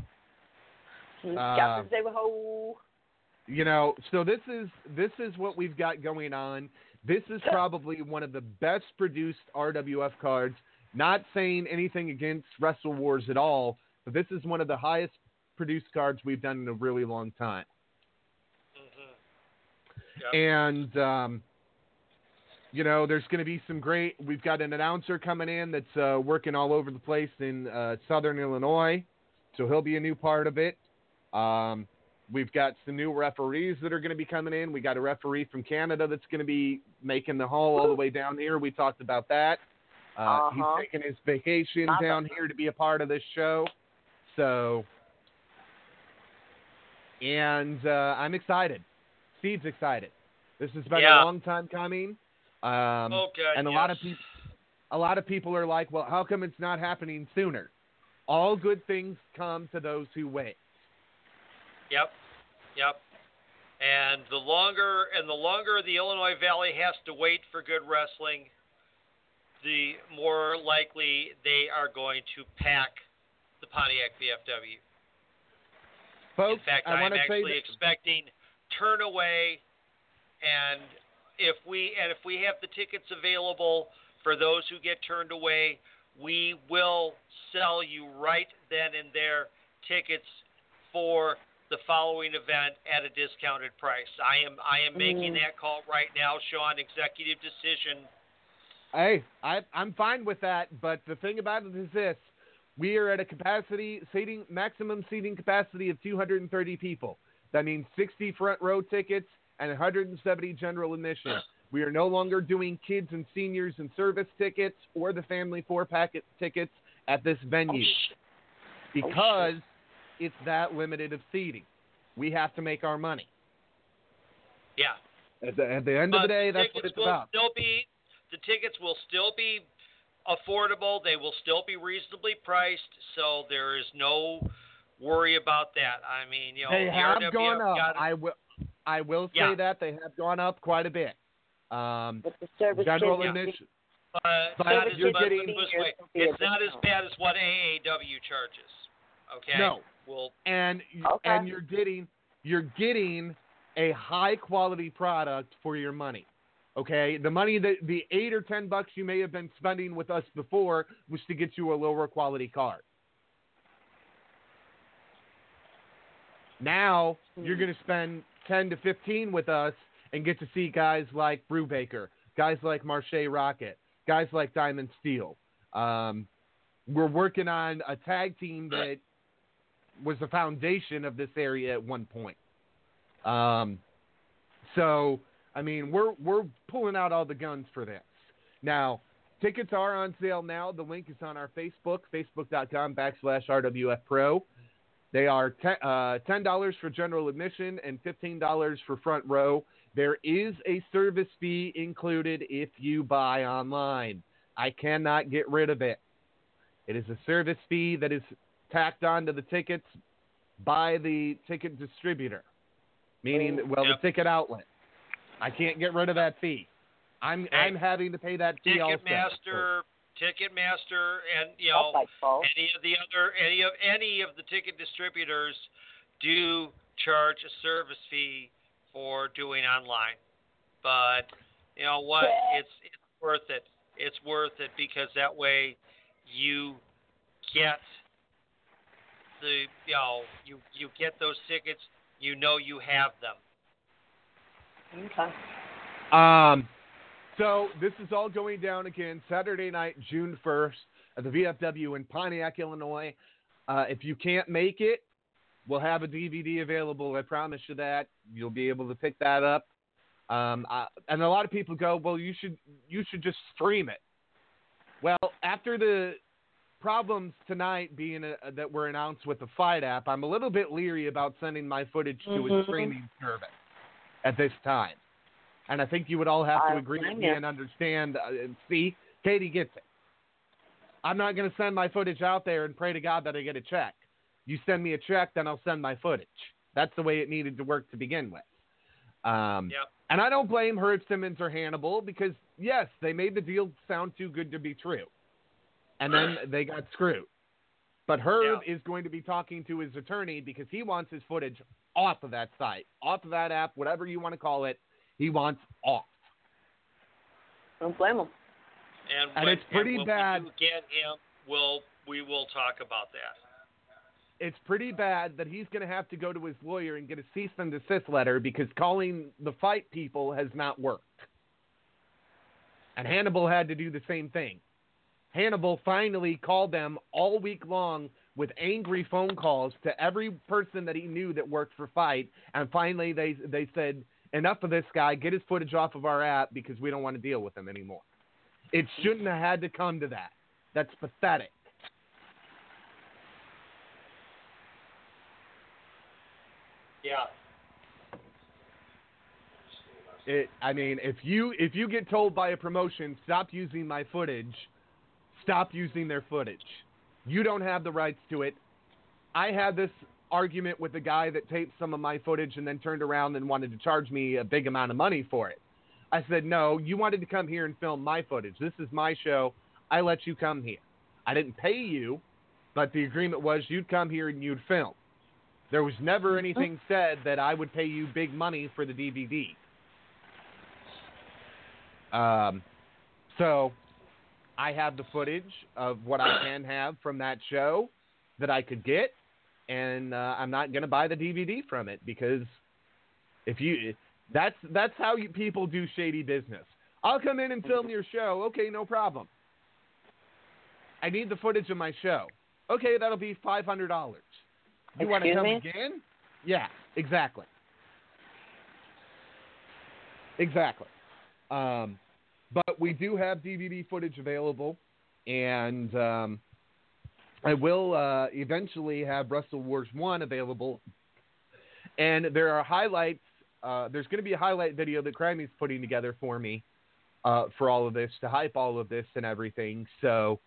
Uh, Captain Save a Ho. you know so this is this is what we've got going on this is probably one of the best produced rwf cards not saying anything against wrestle wars at all but this is one of the highest produced cards we've done in a really long time Yep. and um, you know there's going to be some great we've got an announcer coming in that's uh, working all over the place in uh, southern illinois so he'll be a new part of it um, we've got some new referees that are going to be coming in we got a referee from canada that's going to be making the haul all the way down here we talked about that uh, Uh-huh. he's taking his vacation Not down bad. here to be a part of this show so and uh, i'm excited Steve's excited. This has been Yeah. a long time coming. Um, Oh, God, and a lot of people, a lot of people are like, "Well, how come it's not happening sooner?" All good things come to those who wait. Yep, yep. And the longer and the longer the Illinois Valley has to wait for good wrestling, the more likely they are going to pack the Pontiac VFW. Folks, In fact, I am actually that, expecting turn away, and if we and if we have the tickets available for those who get turned away, we will sell you right then and there tickets for the following event at a discounted price. I am I am making Mm. that call right now, Sean. Executive decision. hey, I, I'm fine with that. But the thing about it is this: we are at a capacity seating maximum seating capacity of 230 people. That means 60 front row tickets and 170 general admission. We are no longer doing kids and seniors and service tickets or the family four packet tickets at this venue oh, oh, because it's that limited of seating. We have to make our money. Yeah. At the, at the end of the day, that's what tickets it's will about. Still be the tickets will still be affordable. They will still be reasonably priced, so there is no worry about that. I mean, you know, They the have gone up. got- I will. I will say Yeah. that they have gone up quite a bit. Um, But the service general kids- admission. but But not as, you're but getting- put it this Seniors way, will be a it's not as bad as what AAW charges. Okay. No. Well, and Okay. and you're getting you're getting a high quality product for your money. Okay, the money that the eight or ten bucks you may have been spending with us before was to get you a lower quality card. Now you're going to spend ten to fifteen with us and get to see guys like Brubaker, guys like Marche Rocket, guys like Diamond Steel. Um, we're working on a tag team that was the foundation of this area at one point. Um, so I mean, we're we're pulling out all the guns for this. Now, tickets are on sale now. The link is on our Facebook, facebook.com backslash RWF Pro. They are te- uh, ten dollars for general admission and fifteen dollars for front row. There is a service fee included if you buy online. I cannot get rid of it. It is a service fee that is tacked onto the tickets by the ticket distributor, meaning well Yep. the ticket outlet. I can't get rid of that fee. I'm I'm having to pay that fee also. Ticketmaster, Ticketmaster, and you know any of the other any of any of the ticket distributors do charge a service fee for doing online. But you know what? It's it's worth it. It's worth it because that way you get the you know you you get those tickets. You know you have them. Okay. Um, so this is all going down again Saturday night, June 1st, at the VFW in Pontiac, Illinois. Uh, if you can't make it, we'll have a DVD available. I promise you that. You'll be able to pick that up. Um, I, and a lot of people go, well, you should you should just stream it. Well, after the problems tonight being uh that were announced with the FITE app, I'm a little bit leery about sending my footage to a Mhm. streaming service at this time. And I think you would all have to I agree with me you. and understand. Uh, see, Katie gets it. I'm not going to send my footage out there and pray to God that I get a check. You send me a check, then I'll send my footage. That's the way it needed to work to begin with. Um, Yep. And I don't blame Herb Simmons or Hannibal because, yes, they made the deal sound too good to be true. And then they got screwed. But Herb is going to be talking to his attorney because he wants his footage off of that site, off of that app, whatever you want to call it. He wants off. Don't blame him. And, And when, it's pretty when bad. We get him. We'll we will talk about that. It's pretty bad that he's going to have to go to his lawyer and get a cease and desist letter because calling the FITE people has not worked. And Hannibal had to do the same thing. Hannibal finally called them all week long with angry phone calls to every person that he knew that worked for FITE, and finally they they said, "Enough of this guy. Get his footage off of our app because we don't want to deal with him anymore." It shouldn't have had to come to that. That's pathetic. Yeah. It, I mean, if you if you get told by a promotion stop using my footage, stop using their footage. You don't have the rights to it. I had this argument with a guy that taped some of my footage and then turned around and wanted to charge me a big amount of money for it. I said, "No, you wanted to come here and film my footage. This is my show. I let you come here. I didn't pay you, but the agreement was you'd come here and you'd film. There was never anything said that I would pay you big money for the DVD." Um, so I have the footage of what I can have from that show that I could get, and uh, I'm not going to buy the DVD from it because if you that's that's how you people do shady business. I'll come in and film your show. Okay, no problem. I need the footage of my show. Okay, that'll be five hundred dollars. You want to come me? again? Yeah, exactly. Exactly. Um, but we do have DVD footage available, and um, I will uh, eventually have Wrestle Wars 1 available. And there are highlights. Uh, there's going to be a highlight video that Crimey's putting together for me uh, for all of this, to hype all of this and everything. So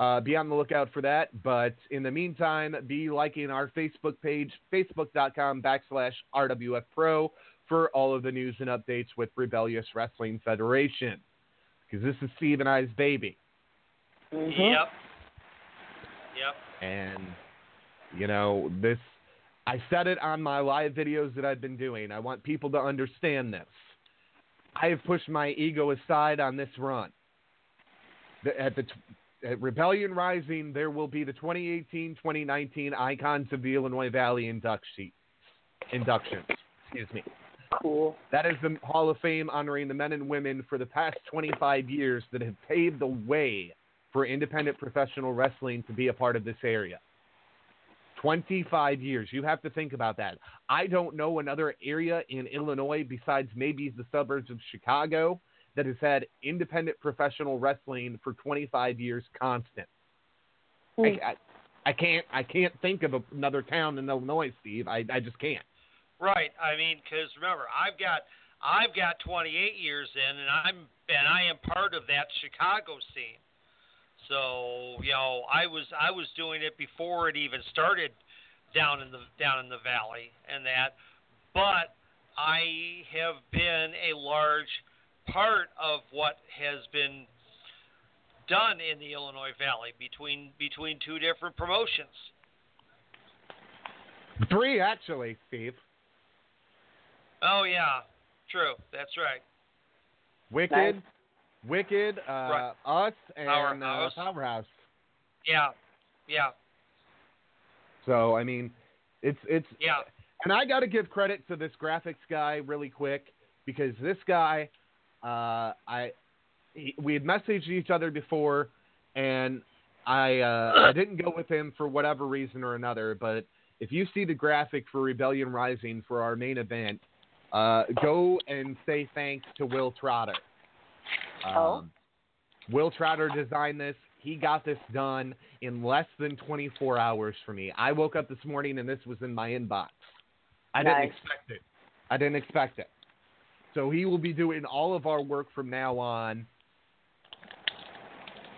uh, be on the lookout for that. But in the meantime, be liking our Facebook page, facebook.com backslash RWF Pro, for all of the news and updates with Rebellious Wrestling Federation. Because this is Steve and I's baby. Mm-hmm. Yep. Yep. And, you know, this, I said it on my live videos that I've been doing. I want people to understand this. I have pushed my ego aside on this run. The, at the at Rebellion Rising, there will be the 2018-2019 Icons of the Illinois Valley induction, inductions. Excuse me. Cool. That is the Hall of Fame honoring the men and women for the past 25 years that have paved the way for independent professional wrestling to be a part of this area. 25 years. You have to think about that. I don't know another area in Illinois besides maybe the suburbs of Chicago that has had independent professional wrestling for 25 years constant. Hmm. I, I, I can't I can't think of another town in Illinois, Steve. I, I just can't. Right. I mean, because remember, I've got I've got 28 years in, and I'm and I am part of that Chicago scene. So you know, I was I was doing it before it even started down in the down in the valley and that, but I have been a large part of what has been done in the Illinois Valley between between two different promotions. Three actually, Steve. Oh yeah, true. That's right. Wicked, Nice. Wicked, uh, Right. us, and Powerhouse. Uh, Powerhouse. Yeah, yeah, So I mean, it's it's yeah. and I got to give credit to this graphics guy really quick because this guy, uh, I he, we had messaged each other before, and I uh, I didn't go with him for whatever reason or another. But if you see the graphic for Rebellion Rising for our main event, uh, go and say thanks to Will Trotter. Um, Oh. Will Trotter designed this. He got this done in less than 24 hours for me. I woke up this morning and this was in my inbox. I didn't expect it. I didn't expect it. So he will be doing all of our work from now on.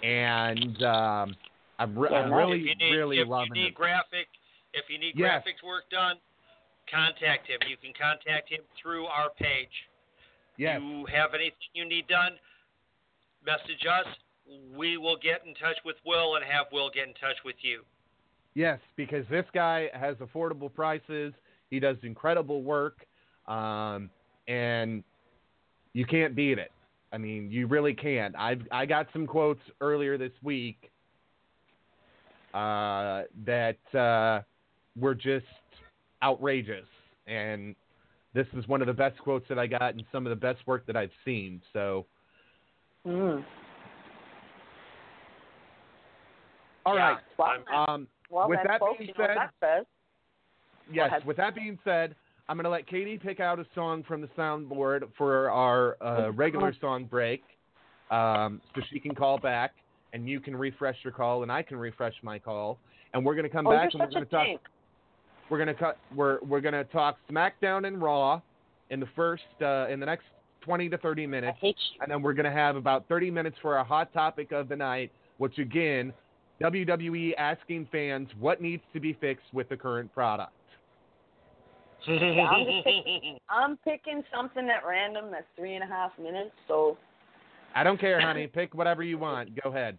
And um, I'm, re- Yeah, I'm really, need, really if loving you need it. graphic, if you need Yes. graphics work done, contact him. You can contact him through our page. Yes. You have anything you need done, message us. We will get in touch with Will and have Will get in touch with you. Yes, because this guy has affordable prices. He does incredible work, um, and you can't beat it. I mean, you really can't. I've I got some quotes earlier this week uh, that uh, were just outrageous, and this is one of the best quotes that I got and some of the best work that I've seen. So, Mm. all Yeah, right. Well, Um, well with that being you know what said- that. Yes. With that being said, I'm going to let Katie pick out a song from the soundboard for our uh, regular song break, um, so she can call back, and you can refresh your call, and I can refresh my call, and we're going to come Oh, back and we're going to talk. dink. We're going to cut. We're we're going to talk SmackDown and Raw in the first uh, in the next 20 to 30 I minutes, hate you. and then we're going to have about 30 minutes for our hot topic of the night, which again, WWE asking fans what needs to be fixed with the current product. Yeah, I'm picking, I'm picking something at random that's three and a half minutes. So I don't care, honey. Pick whatever you want. Go ahead.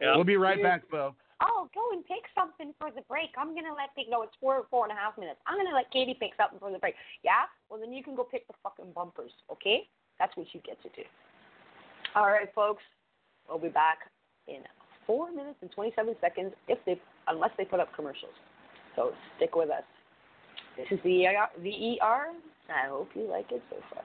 Yeah. We'll be right back, folks. Oh, go and pick something for the break. I'm gonna let Katie. No, it's four four and a half minutes. I'm gonna let Katie pick something for the break. Yeah. Well, then you can go pick the fucking bumpers. Okay? That's what you get to do. All right, folks. We'll be back in four minutes and 27 seconds if they, unless they put up commercials. So stick with us. This is the ER. The ER. I hope you like it so far.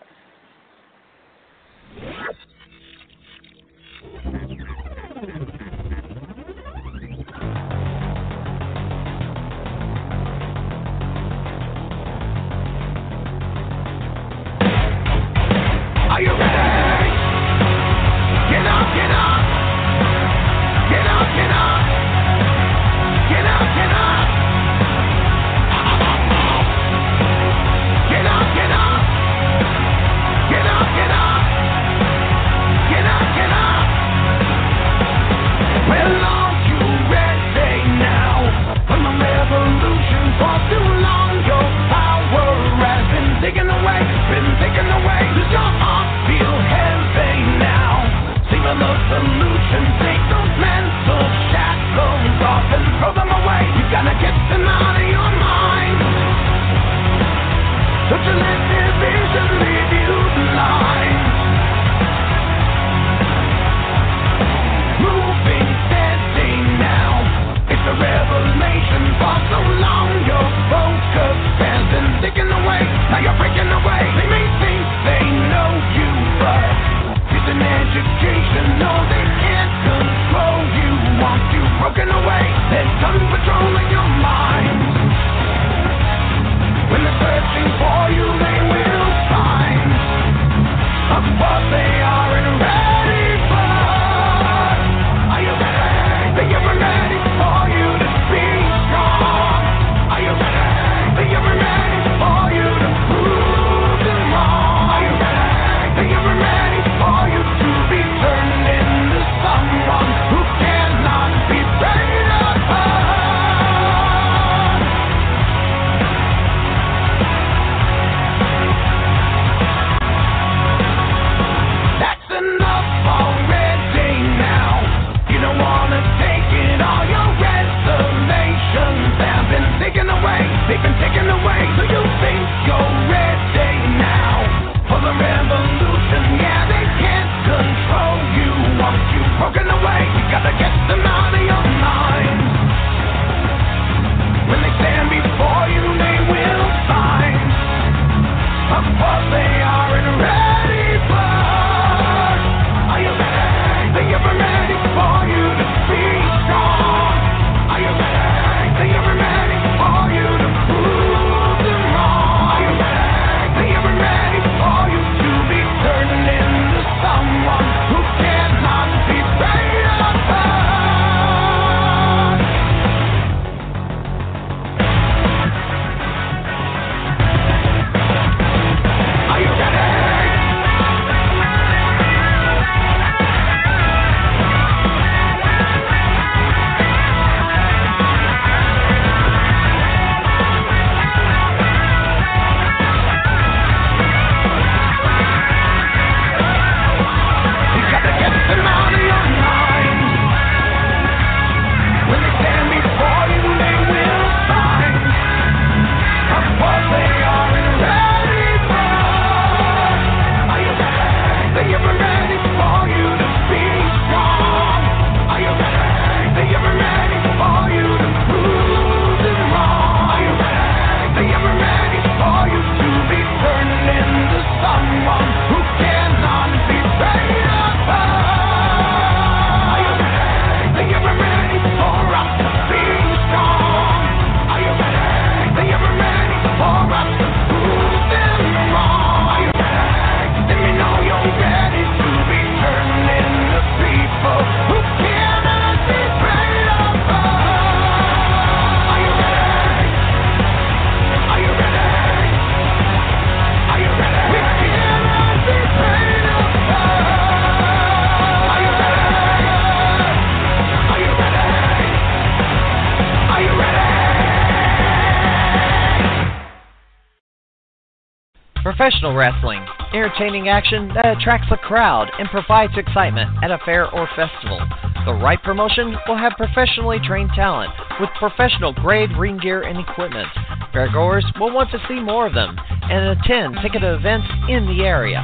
Wrestling, entertaining action that attracts a crowd and provides excitement at a fair or festival. The right promotion will have professionally trained talent with professional grade ring gear and equipment. Fairgoers will want to see more of them and attend ticketed events in the area.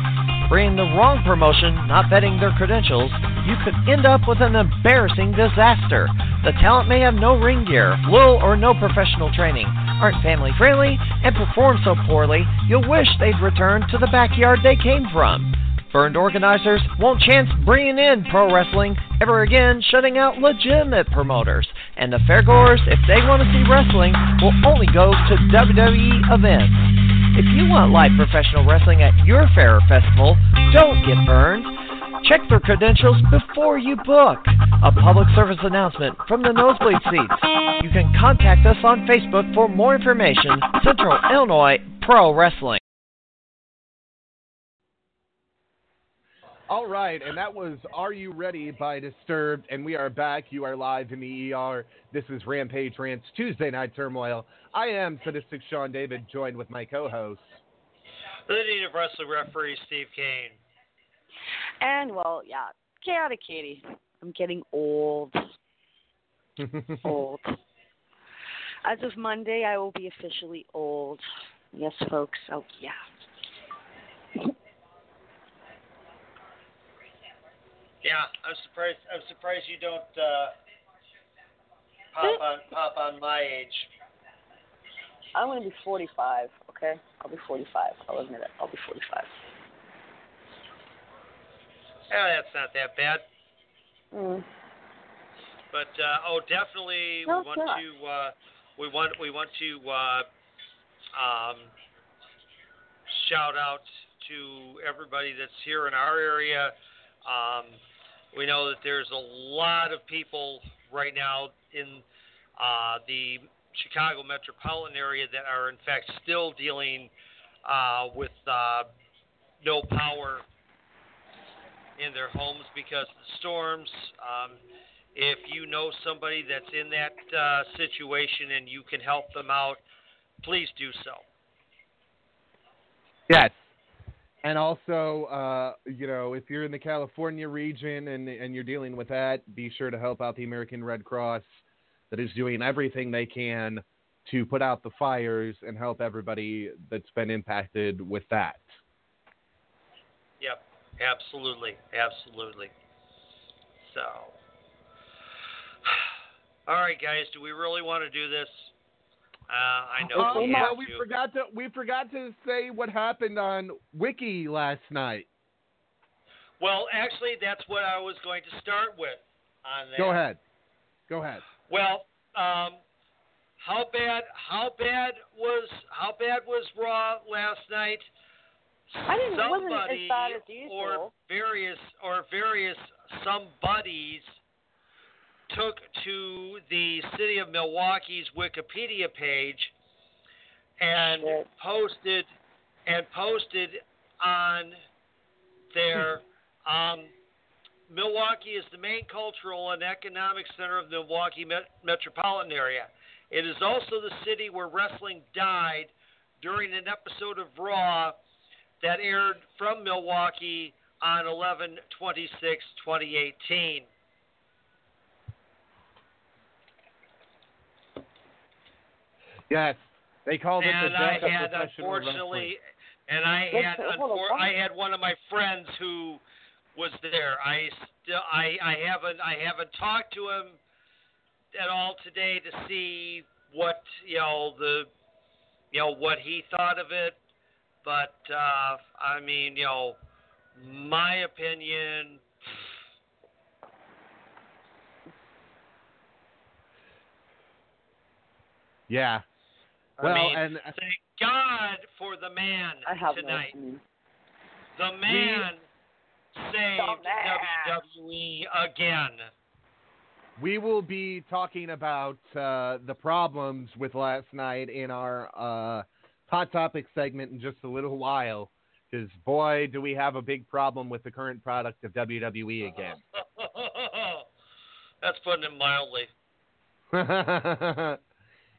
Bringing the wrong promotion, not vetting their credentials, you could end up with an embarrassing disaster. The talent may have no ring gear, little or no professional training, aren't family friendly, and perform so poorly you'll wish they'd return to the backyard they came from. Burned organizers won't chance bringing in pro wrestling ever again, shutting out legitimate promoters. And the fairgoers, if they want to see wrestling, will only go to WWE events. If you want live professional wrestling at your fair festival, don't get burned. Check their credentials before you book. A public service announcement from the nosebleed seats. You can contact us on Facebook for more information. Central Illinois Pro Wrestling. All right, and that was Are You Ready by Disturbed, and we are back. You are live in the ER. This is Rampage Rants Tuesday Night Turmoil. I am Sadistic Sean David, joined with my co host. The native wrestling referee, Steve Karel. And well, yeah, chaotic Katie. I'm getting old. old. As of Monday, I will be officially old. Yes, folks. Oh, yeah. Yeah, I'm surprised. I'm surprised you don't uh, pop on pop on my age. I'm gonna be 45. Okay, I'll be 45. I'll admit it. I'll be 45. Yeah, that's not that bad. Mm. But uh, oh, definitely No, we want not. to uh, we want we want to uh, um, shout out to everybody that's here in our area. Um, we know that there's a lot of people right now in uh, the Chicago metropolitan area that are in fact still dealing uh, with uh, no power in their homes because of the storms. Um, if you know somebody that's in that uh, situation and you can help them out, please do so. Yes. And also, uh, you know, if you're in the California region and and you're dealing with that, be sure to help out the American Red Cross that is doing everything they can to put out the fires and help everybody that's been impacted with that. Absolutely, absolutely. So, all right, guys, do we really want to do this? Uh, I know Oh, we no, have we to. forgot to we forgot to say what happened on Wiki last night. Well, actually, that's what I was going to start with. On that. Go ahead. Go ahead. Well, um, how bad? How bad was? How bad was Raw last night? I didn't. As Somebody bad as or various or various somebodies took to the city of Milwaukee's Wikipedia page and posted and posted on their um, Milwaukee is the main cultural and economic center of the Milwaukee met- metropolitan area. It is also the city where wrestling died during an episode of Raw that aired from Milwaukee on 11 26 2018. Yes, they called it and the I death of had professional unfortunately, and I had hold on, unfor- what? I had one of my friends who was there. I still I I haven't I haven't talked to him at all today to see what you know the you know what he thought of it, but uh, I mean you know my opinion. Yeah. Well, I mean, and thank God for the man I have no tonight. The man saved man. WWE again. we will be talking about uh, the problems with last night in our uh, hot topic segment in just a little while. Because boy, do we have a big problem with the current product of WWE again. That's putting it mildly.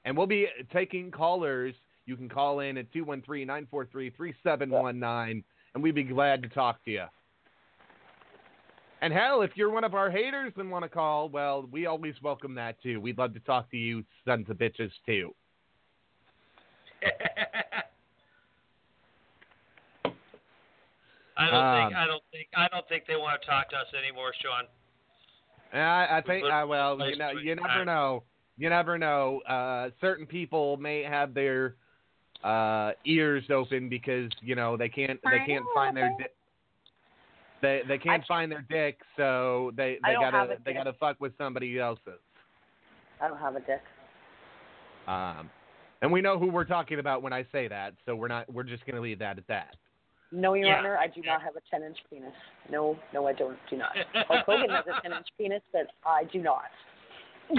and we'll be taking callers. you can call in at 213-943-3719, and we'd be glad to talk to you. And hell, if you're one of our haters and want to call, well, we always welcome that too. We'd love to talk to you sons of bitches too. I don't Um, think I don't think I don't think they want to talk to us anymore, Sean. I, I think, We've uh, well, you know, you never know. You never know. Uh, certain people may have their uh, ears open because you know they can't they can't find their di- they they can't find their dick, so they they gotta they gotta fuck with somebody else's. I don't have a dick. Um, and we know who we're talking about when I say that, so we're not we're just gonna leave that at that. No, Your Yeah. Honor, I do not have a 10 inch penis. No, no, I don't. Do not. Hulk Hogan has a 10 inch penis, but I do not.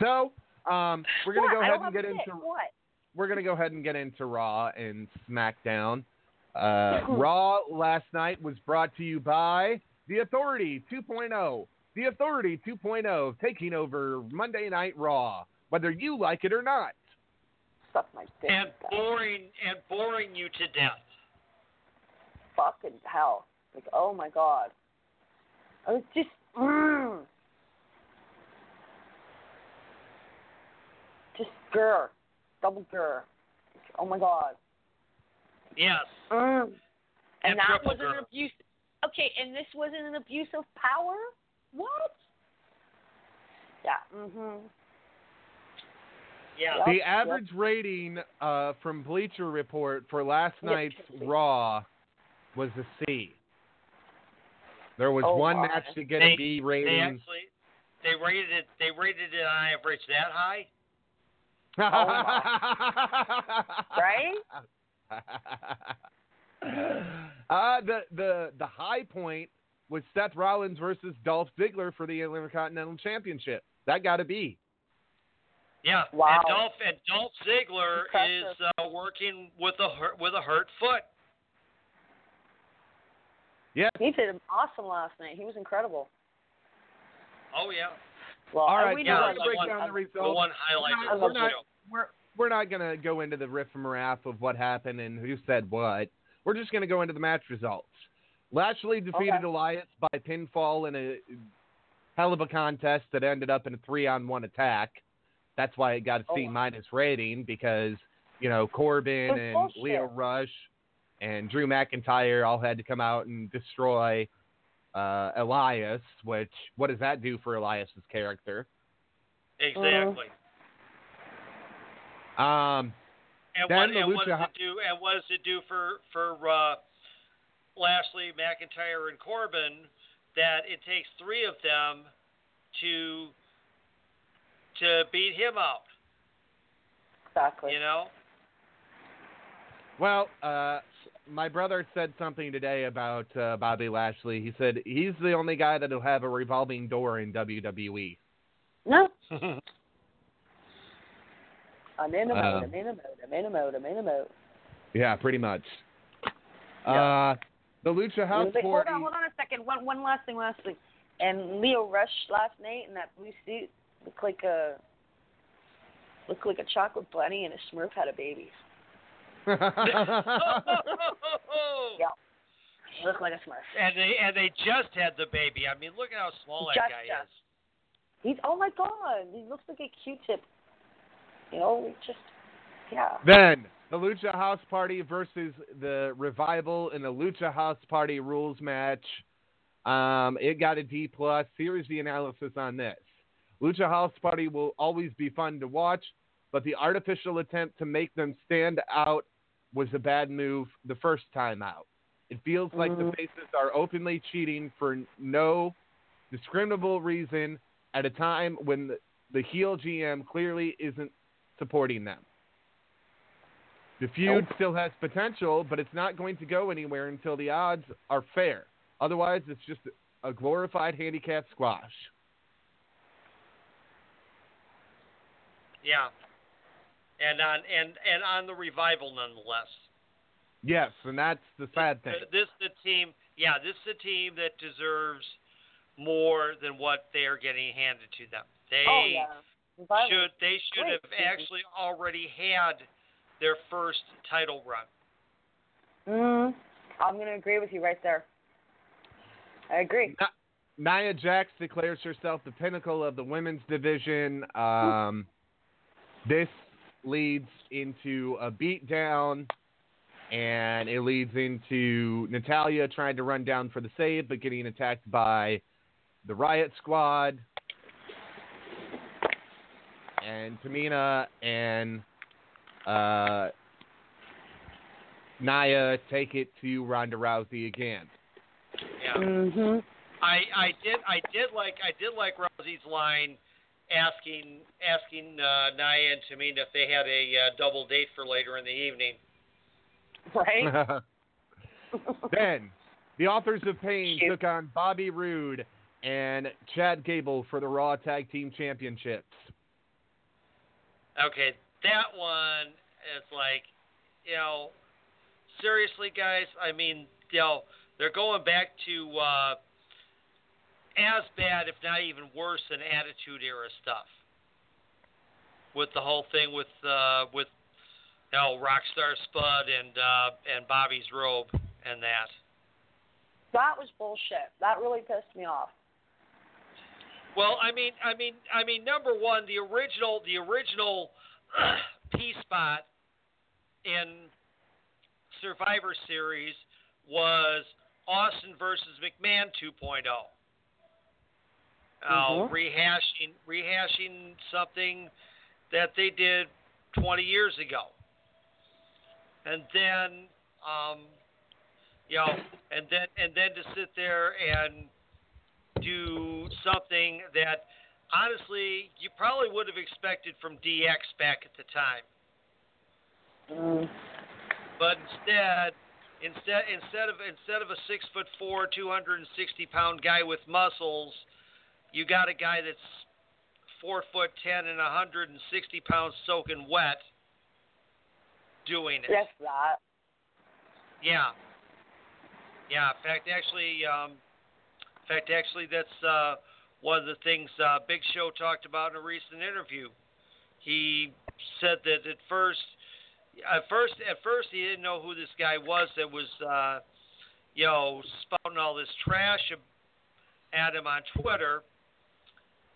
So um, we're gonna What? go I ahead and get into. What? we're gonna go ahead and get into Raw and SmackDown. Uh, Raw last night was brought to you by The Authority 2.0. The Authority 2.0 taking over Monday Night Raw, whether you like it or not. Suck my dick. And boring and boring you to death. Fucking hell. Like, oh my god. I was just. Mm. Just grr. Double grr. Oh my god. Yes. Mm. And, And that was an abuse. Okay, and this wasn't an abuse of power? What? Yeah. Mhm. Yeah. Yep, The yep. average rating uh, from Bleacher Report for last night's Pixie. Raw was a C. There was Oh, one my. match to get They- a B They rating. actually they rated it they rated it on average that high. Right? uh, the the the high point was Seth Rollins versus Dolph Ziggler for the Intercontinental Championship. That got to be. Yeah. Wow. And Dolph and Dolph Ziggler Impressive. is uh, working with a hurt, with a hurt foot. Yeah. He did awesome last night. He was incredible. Oh yeah. Well, All I- right, we so know let's break one- down the The one highlight We're not- we're not- We're we're not gonna go into the riff and raff of what happened and who said what. We're just gonna go into the match results. Lashley defeated Okay. Elias by pinfall in a hell of a contest that ended up in a three on one attack. That's why it got a C Oh. minus rating because you know Corbin and bullshit. Lio Rush and Drew McIntyre all had to come out and destroy uh, Elias. Which what does that do for Elias's character? Exactly. Um, And what the and what does it do? And what does it do for for uh, Lashley, McIntyre, and Corbin? That it takes three of them to to beat him out. Exactly. You know. Well, uh, my brother said something today about uh, Bobby Lashley. He said he's the only guy that'll have a revolving door in. WWE. No. I'm in a mode. Um, I'm in a mode. I'm in a mode. I'm in a mode. Yeah, pretty much. Yeah. Uh, the Lucha House Wait, hold Party. on, hold on a second. One, one last thing, last thing. And Lio Rush last night in that blue suit looked like a looked like a chocolate bunny and a Smurf had a baby. Yeah. Looked like a Smurf. And they and they just had the baby. I mean, look at how small that Just, guy just. is. He's oh my god, he looks like a Q-tip. You know, just yeah. Then the Lucha House Party versus the Revival in the Lucha House Party rules match. Um, it got a D plus. Here's the analysis on this. Lucha House Party will always be fun to watch, but the artificial attempt to make them stand out was a bad move the first time out. It feels like the Mhm. faces are openly cheating for no discriminable reason at a time when the, the heel GM clearly isn't supporting them. The feud still has potential, but it's not going to go anywhere until the odds are fair. Otherwise, it's just a glorified handicap squash. Yeah. And on and and on the revival nonetheless. Yes, and that's the sad thing. This the team. Yeah, this is a team that deserves more than what they are getting handed to them. They Oh yeah. Should they should Great have actually already had their first title run. Mm, I'm gonna agree with you right there. I agree. Nia Jax declares herself the pinnacle of the women's division. Um, this leads into a beatdown, and it leads into Natalya trying to run down for the save, but getting attacked by the Riot Squad. And Tamina and uh, Nia take it to Ronda Rousey again. Yeah. Mm-hmm. I I did I did like I did like Rousey's line asking asking uh, Nia and Tamina if they had a uh, double date for later in the evening. Right? then, the authors of Pain took on Bobby Roode and Chad Gable for the Raw Tag Team Championships. Okay, that one is like, you know, seriously, guys. I mean, you know, they're going back to uh, as bad, if not even worse, than Attitude Era stuff. With the whole thing with uh, with you know Rockstar Spud and uh, and Bobby's robe and that. that was bullshit. That really pissed me off. Well, I mean, I mean, I mean, number one, the original, the original P spot in Survivor Series was Austin versus McMahon 2.0. Uh, Mhm. rehashing, rehashing something that they did 20 years ago, and then, um, you know, and then and then to sit there and do something that honestly you probably would have expected from DX back at the time. Mm. But instead, instead instead of instead of a six foot four, two hundred and sixty pound guy with muscles, you got a guy that's four foot ten and hundred and sixty pounds soaking wet doing it. Yes, that. Yeah. Yeah. In fact, actually, um, in fact, actually, that's uh, one of the things uh, Big Show talked about in a recent interview. He said that at first, at first, at first, he didn't know who this guy was that was, uh, you know, spouting all this trash at him on Twitter.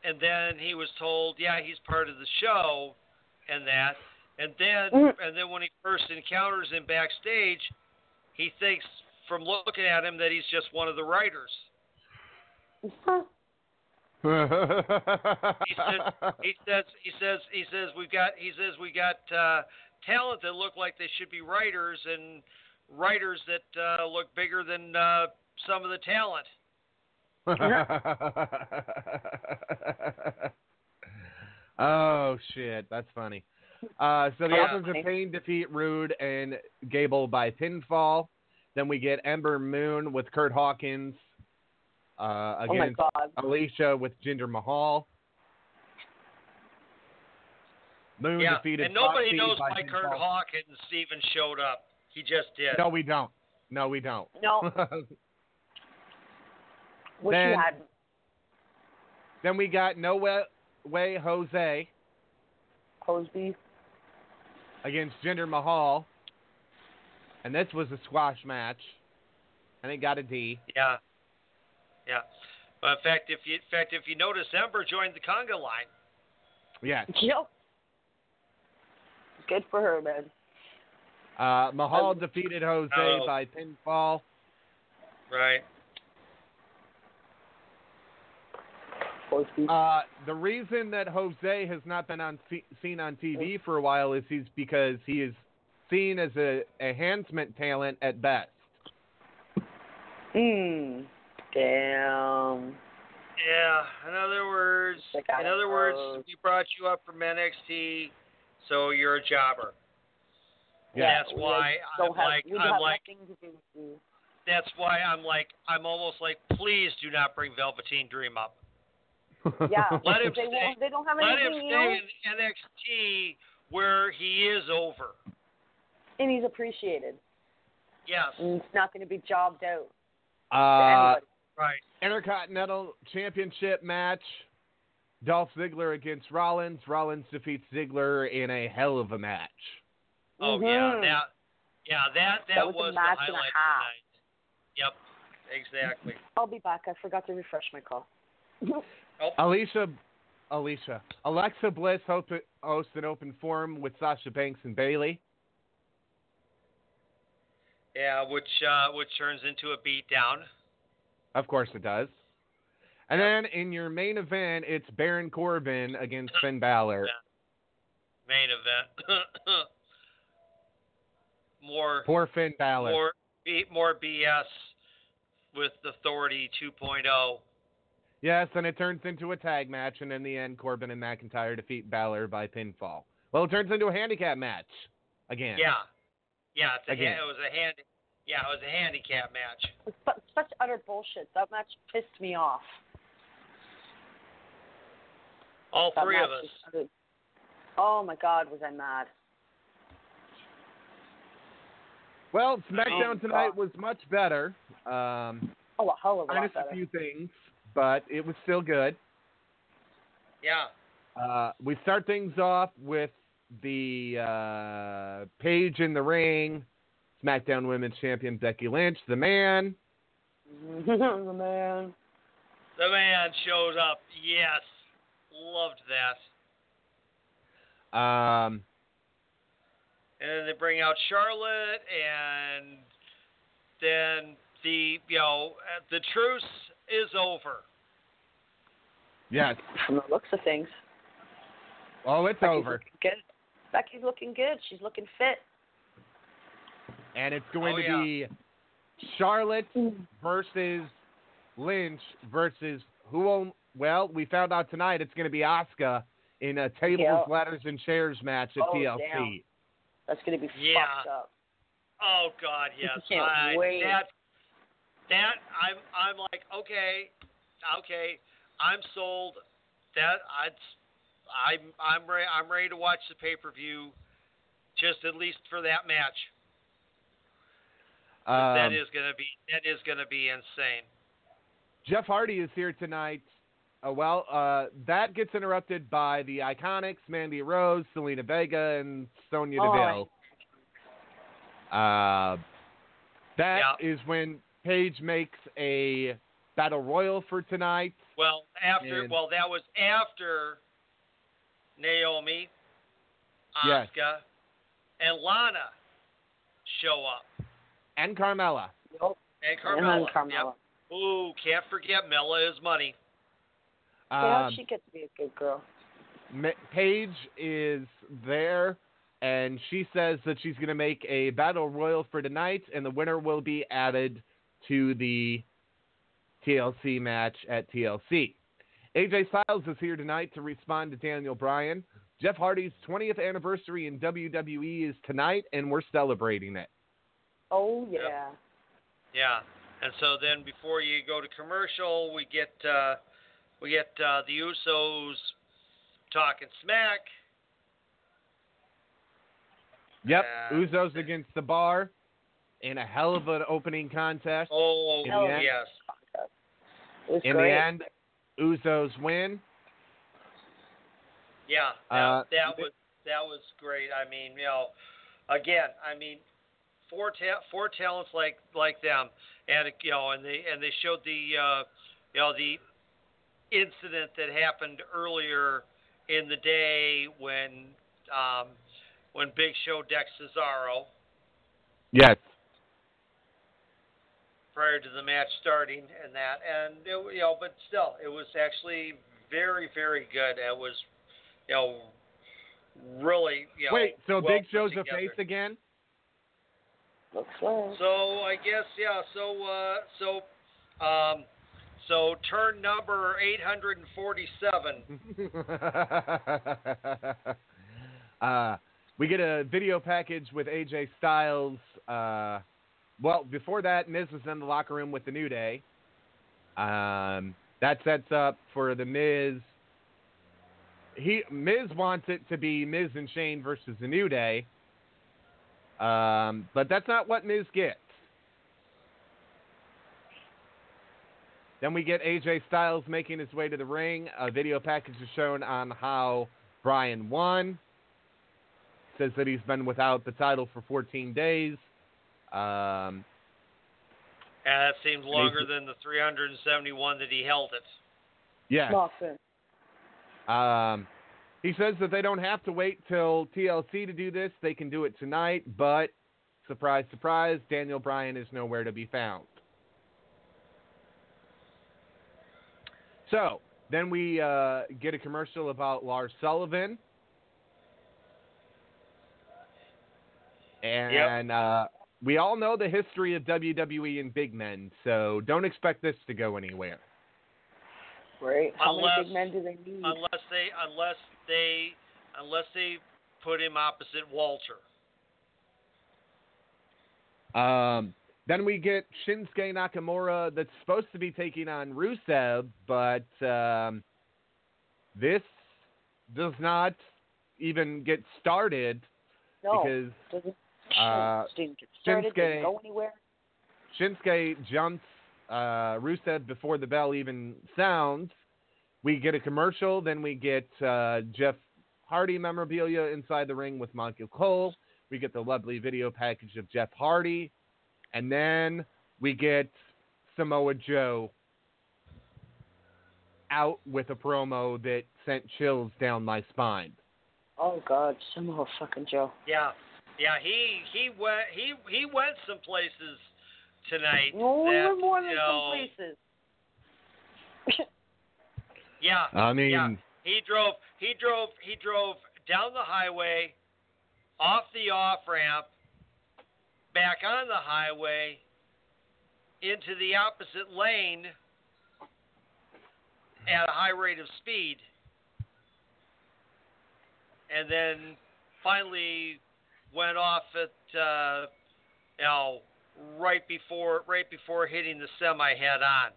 And then he was told, yeah, he's part of the show, and that. And then, and then when he first encounters him backstage, he thinks from looking at him that he's just one of the writers. He says, he says, he says, he says we've got, he says we got uh, talent that look like they should be writers, and writers that uh, look bigger than uh, some of the talent. oh shit, that's funny. Uh, so the Yeah. Authors of Pain defeat Roode and Gable by pinfall. Then we get Ember Moon with Kurt Hawkins uh, Oh against God. Alicia with Jinder Mahal. Moon yeah, defeated and nobody Foxy knows by why Kurt pinfall. Hawkins even showed up. He just did. No, we don't. No, we don't. No. Wish Then- you hadn't. then we got No Way, Way Jose Cosby. against Jinder Mahal. And this was a squash match. And it got a D. Yeah, yeah. But in fact, if you in fact if you notice, Ember joined the conga line. Yes. Yep. Good for her, man. Uh, Mahal Um, defeated Jose Oh. by pinfall. Right. Uh, the reason that Jose has not been on se- seen on TV for a while is he's because he is seen as a enhancement talent at best. Hmm. Damn. Yeah. In other words, in it other words, close. we brought you up from NXT, so you're a jobber. Yeah. That's we why I'm have, like I'm like nothing to do with you. that's why I'm like I'm almost like please do not bring Velveteen Dream up. Yeah. Let him they stay. won't. They don't have Let him anything, you stay in NXT where he is over. and he's appreciated. Yes. And it's not going to be jobbed out to Uh, anybody. Right. Intercontinental Championship match. Dolph Ziggler against Rollins. Rollins defeats Ziggler in a hell of a match. Oh Mhm. yeah, that yeah that that, That was a was, match the and a highlight of the night. Yep, exactly. I'll be back. I forgot to refresh my call. Alicia, Alicia, Alexa Bliss hosts an open forum with Sasha Banks and Bayley. Yeah, which uh, which turns into a beatdown. Of course it does. And then in your main event, it's Baron Corbin against Finn Balor. Main event. more Poor Finn Balor. more more BS with Authority 2.0. Yes, and it turns into a tag match, and in the end, Corbin and McIntyre defeat Balor by pinfall. Well, it turns into a handicap match again. Yeah, yeah. It's a Again. hand, it was a hand. Yeah, it was a handicap match. It's such utter bullshit. That match pissed me off. All That three of us. was Oh my God, was I mad? Well, SmackDown Oh, tonight God. was much better. Um, Oh, a hell of a lot minus better. a few things, but it was still good. Yeah. Uh, we start things off with the uh, Page in the ring, SmackDown Women's Champion Becky Lynch, the man. the man. The man showed up. Yes, loved that. Um, And then they bring out Charlotte, and then the you know uh, the truce is over. yes. From the looks of things. Oh, it's Becky's over. looking Good. Becky's looking good. She's looking fit. And it's going Oh, to yeah. be Charlotte versus Lynch versus who own. Well, we found out tonight it's going to be Asuka in a tables, Yeah. ladders, and chairs match at Oh, TLC. damn. That's gonna be Yeah. fucked up. Oh God, yes. Can't I, wait. That that I'm I'm like okay, okay, I'm sold. That I I'm I'm ready I'm ready to watch the pay per view, just at least for that match. that Um, is gonna be that is gonna be insane. Jeff Hardy is here tonight. Uh, well, uh, that gets interrupted by the Iconics, Mandy Rose, Zelina Vega, and Sonya Oh, Deville. Uh, that is Yeah. when Paige makes a battle royal for tonight. Well, after And- well that was after Naomi, Yes. And Lana show up, And Carmella. Nope. and And Carmella. Carmella. Yep. Ooh, can't forget Mella is money. How Um, she get to be a good girl? Ma- Paige is there, and she says that she's going to make a battle royal for tonight, and the winner will be added to the TLC match at TLC. AJ Styles is here tonight to respond to Daniel Bryan. Jeff Hardy's 20th anniversary in WWE is tonight, and we're celebrating it. Oh yeah. Yeah. And so then before you go to commercial, we get uh, we get uh, the Usos talking smack. Yep, Uh, Usos against the Bar in a hell of an opening contest. Oh In the end- yes. In great. the end, Usos win. Yeah. That, Uh, that was that was great. I mean, you know, again, I mean, four ta- four talents like like them, and you know, and they and they showed the uh, you know the incident that happened earlier in the day when um, when Big Show decked Cesaro Yes. Prior to the match starting and that, and it, you know, but still, it was actually very very good. It was you know really you know. Wait, so well Big Show's a together. face again? Looks like. So I guess yeah. So uh, so um, so turn number 847. uh, we get a video package with AJ Styles. Uh, well, before that, Miz was in the locker room with the New Day. Um, that sets up for the Miz. He Miz wants it to be Miz and Shane versus the New Day. Um, but that's not what Miz gets. Then we get AJ Styles making his way to the ring. A video package is shown on how Bryan won. Says that he's been without the title for 14 days. Um, And that seemed longer than the 371 that he held it. yeah. Um, he says that they don't have to wait till TLC to do this. They can do it tonight, but surprise, surprise, Daniel Bryan is nowhere to be found. So then we uh, get a commercial about Lars Sullivan. And uh, we all know the history of WWE and big men, so don't expect this to go anywhere. Right. How Unless- many big men do they need? Unless they, unless they, unless they put him opposite Walter. Um, then we get Shinsuke Nakamura that's supposed to be taking on Rusev, but um, this does not even get started no. because doesn't, uh, didn't get started. Didn't go anywhere. Shinsuke jumps uh, Rusev before the bell even sounds. We get a commercial, then we get uh, Jeff Hardy memorabilia inside the ring with Michael Cole. We get the lovely video package of Jeff Hardy, and then we get Samoa Joe out with a promo that sent chills down my spine. Oh God, Samoa fucking Joe. Yeah, yeah. He he went he he went some places tonight. No, that, more than you some places. Yeah. I mean, yeah. He drove he drove he drove down the highway, off the off ramp, back on the highway, into the opposite lane at a high rate of speed. And then finally went off at uh, you know right before right before hitting the semi head on.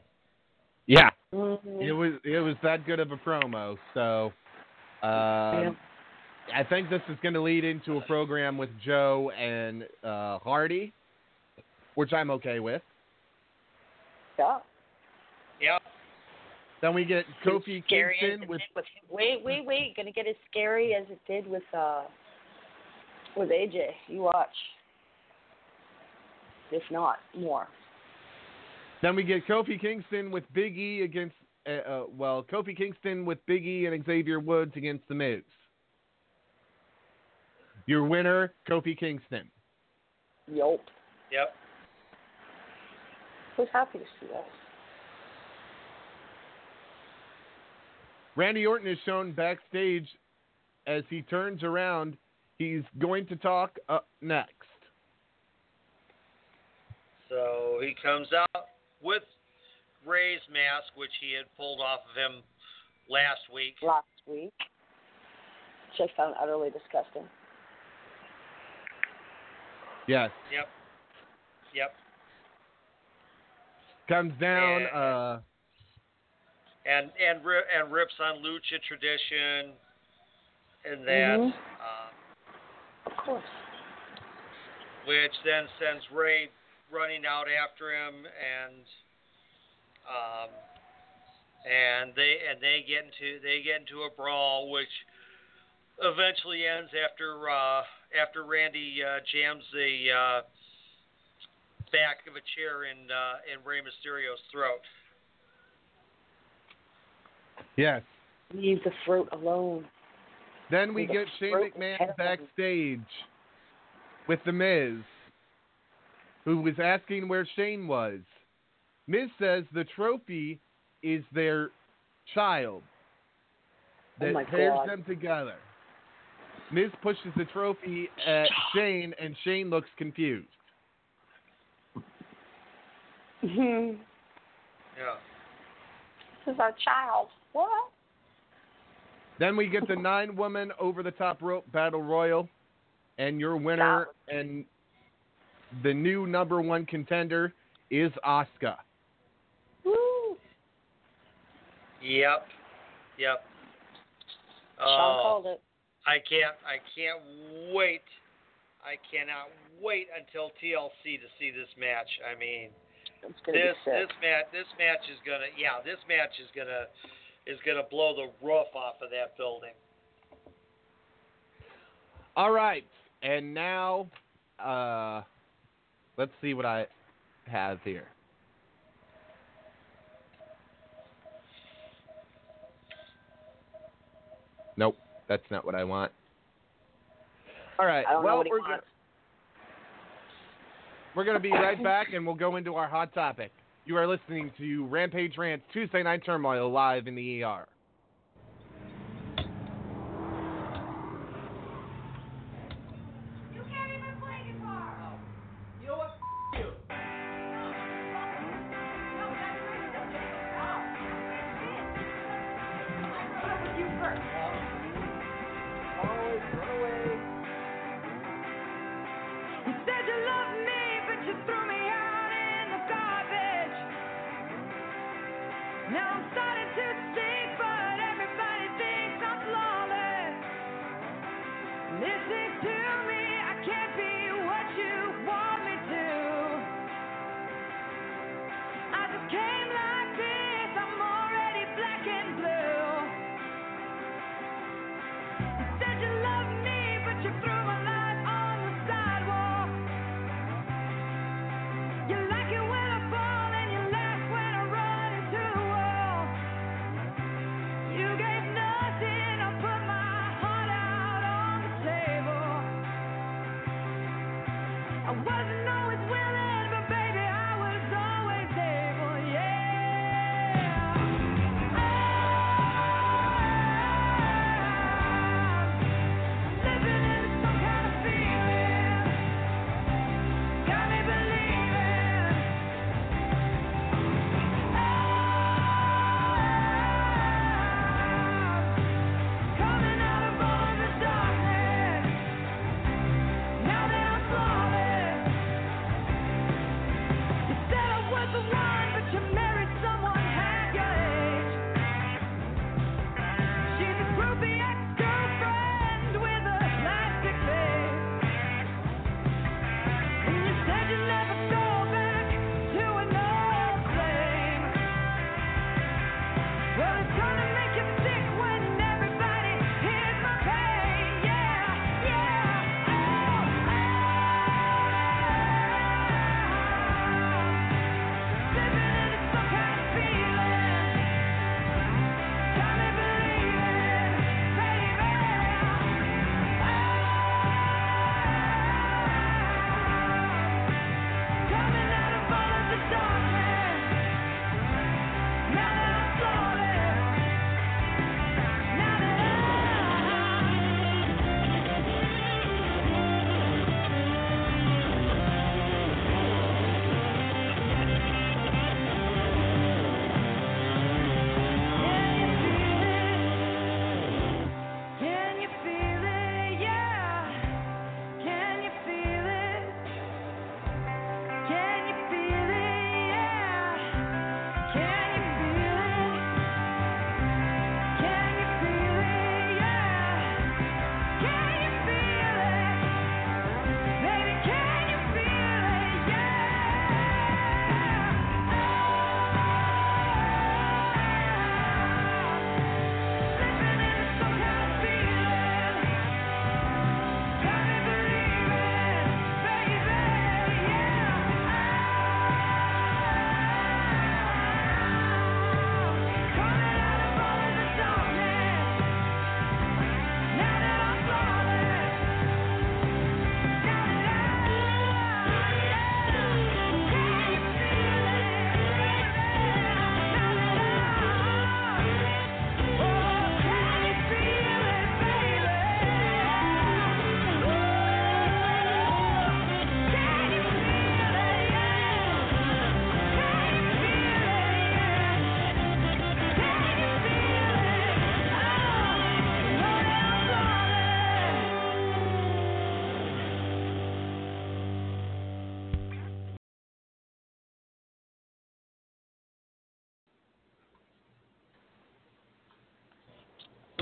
Yeah. Mhm. It was it was that good of a promo. So um, I think this is going to lead into a program with Joe and uh, Hardy, which I'm okay with. Yeah. Yep. Then we get Kofi Scary Kingston with with wait, wait, wait. Gonna get as scary as it did with uh with AJ. You watch. If not more. then we get Kofi Kingston with Big E against uh, uh, well Kofi Kingston with Big E and Xavier Woods against the Miz. Your winner, Kofi Kingston. Yup. Yep. I was happy to see that. Randy Orton is shown backstage as he turns around. He's going to talk up next. So he comes out with Rey's mask, which he had pulled off of him last week. Last week. Which I found utterly disgusting. Yes. Yep. Yep. Comes down. Yeah. Uh, And and and rips on lucha tradition, and that, Mhm. uh, Of course. which then sends Rey running out after him, and um, and they and they get into they get into a brawl, which eventually ends after uh, after Randy uh, jams the uh, back of a chair in uh, in Rey Mysterio's throat. yes. Leave the throat alone. Then we get Shane McMahon terrible. backstage with The Miz, who was asking where Shane was. Miz says the trophy is their child oh that Oh pairs God. them together. Miz pushes the trophy at Shane, and Shane looks confused. Yeah. this is our child. What? Then we get the nine woman over the top rope battle royal, and your winner and the new number one contender is Asuka. Woo! Yep, yep. Uh. I can't. I can't wait. I cannot wait until TLC to see this match. I mean, this this match this match is gonna yeah this match is gonna is going to blow the roof off of that building. All right, and now uh, let's see what I have here. Nope, that's not what I want. All right. well, we're, gonna, we're going to be right back, and we'll go into our hot topic. You are listening to Rampage Rants Tuesday Night Turmoil live in the ER.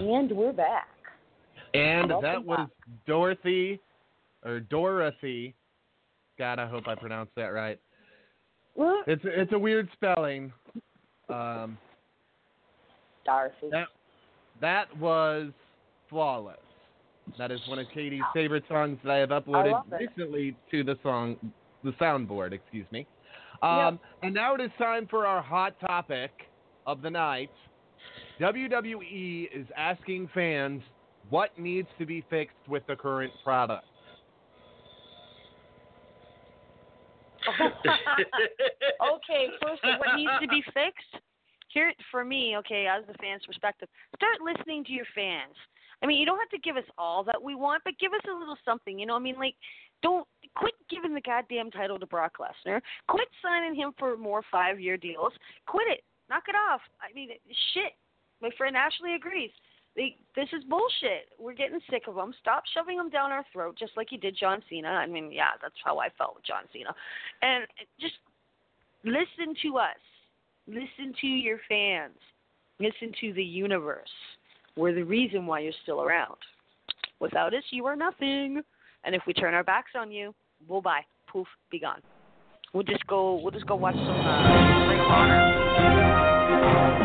And we're back. And Welcome that was back. Dorothy, or Dorothy. God, I hope I pronounced that right. What? it's it's a weird spelling. Um, Dorothy. That, that was flawless. That is one of Katie's favorite songs that I have uploaded I recently to the song, the soundboard. Excuse me. Um, yep. And now it is time for our hot topic of the night. WWE is asking fans what needs to be fixed with the current product. okay, first, what needs to be fixed? Here, for me, okay, as the fan's perspective, start listening to your fans. I mean, you don't have to give us all that we want, but give us a little something. You know, I mean, like, don't quit giving the goddamn title to Brock Lesnar. Quit signing him for more five-year deals. Quit it. Knock it off. I mean, shit. My friend Ashley agrees. They, this is bullshit. We're getting sick of them. Stop shoving them down our throat, just like you did John Cena. I mean, yeah, that's how I felt with John Cena. And just listen to us. Listen to your fans. Listen to the universe. We're the reason why you're still around. Without us, you are nothing. And if we turn our backs on you, we'll bye. Poof, be gone. We'll just go. We'll just go watch some uh, Ring of Honor.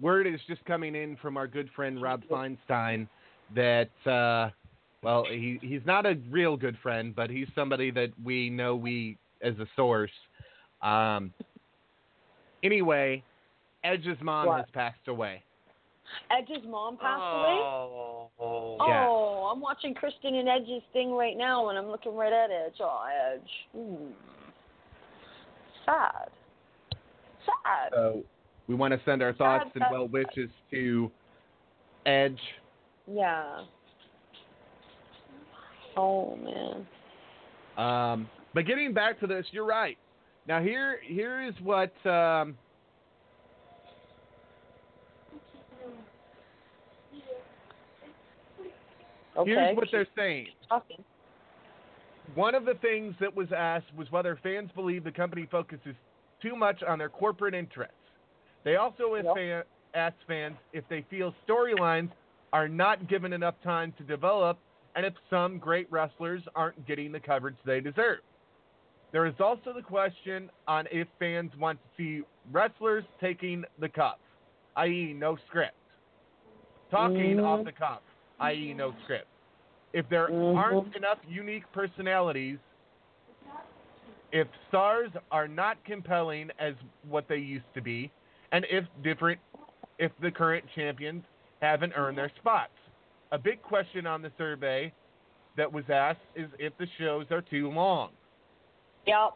Word is just coming in from our good friend Rob Feinstein that, uh, well, he he's not a real good friend, but he's somebody that we know we as a source. Um, anyway, Edge's mom What? has passed away. Edge's mom passed away. Oh. Yeah. Oh, I'm watching Christian and Edge's thing right now, and I'm looking right at Edge. Oh, Edge. Hmm. Sad. Sad. So we want to send our thoughts and well wishes to Edge. Yeah. Oh man. Um, but getting back to this, you're right. Now here here is what um, Okay. here's what they're saying. One of the things that was asked was whether fans believe the company focuses too much on their corporate interests. They also Yep. fan, asked fans if they feel storylines are not given enough time to develop and if some great wrestlers aren't getting the coverage they deserve. There is also the question on if fans want to see wrestlers taking the cup, i.e., no script. Talking Mhm. off the cuff, i.e., no script. If there Mhm. aren't enough unique personalities, if stars are not compelling as what they used to be, and if different, if the current champions haven't earned their spots. A big question on the survey that was asked is if the shows are too long. Yep.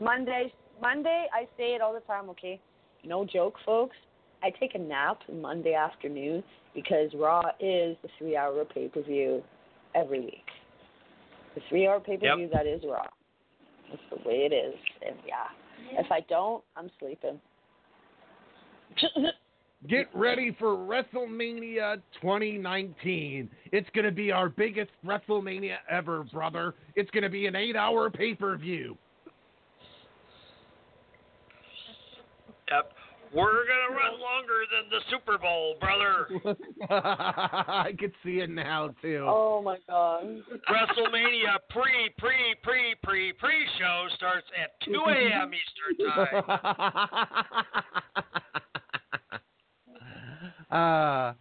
Monday, Monday, I say it all the time. Okay, no joke, folks. I take a nap Monday afternoon because Raw is the three-hour pay-per-view every week. The three-hour pay-per-view that is Raw. That's the way it is, and yeah, if I don't, I'm sleeping. Get ready for WrestleMania 2019. It's going to be our biggest WrestleMania ever, brother. It's going to be an eight hour pay per view. Yep. We're gonna run longer than the Super Bowl, brother. I could see it now, too. Oh my god. WrestleMania pre pre pre pre pre show starts at 2 a.m. Eastern time. uh,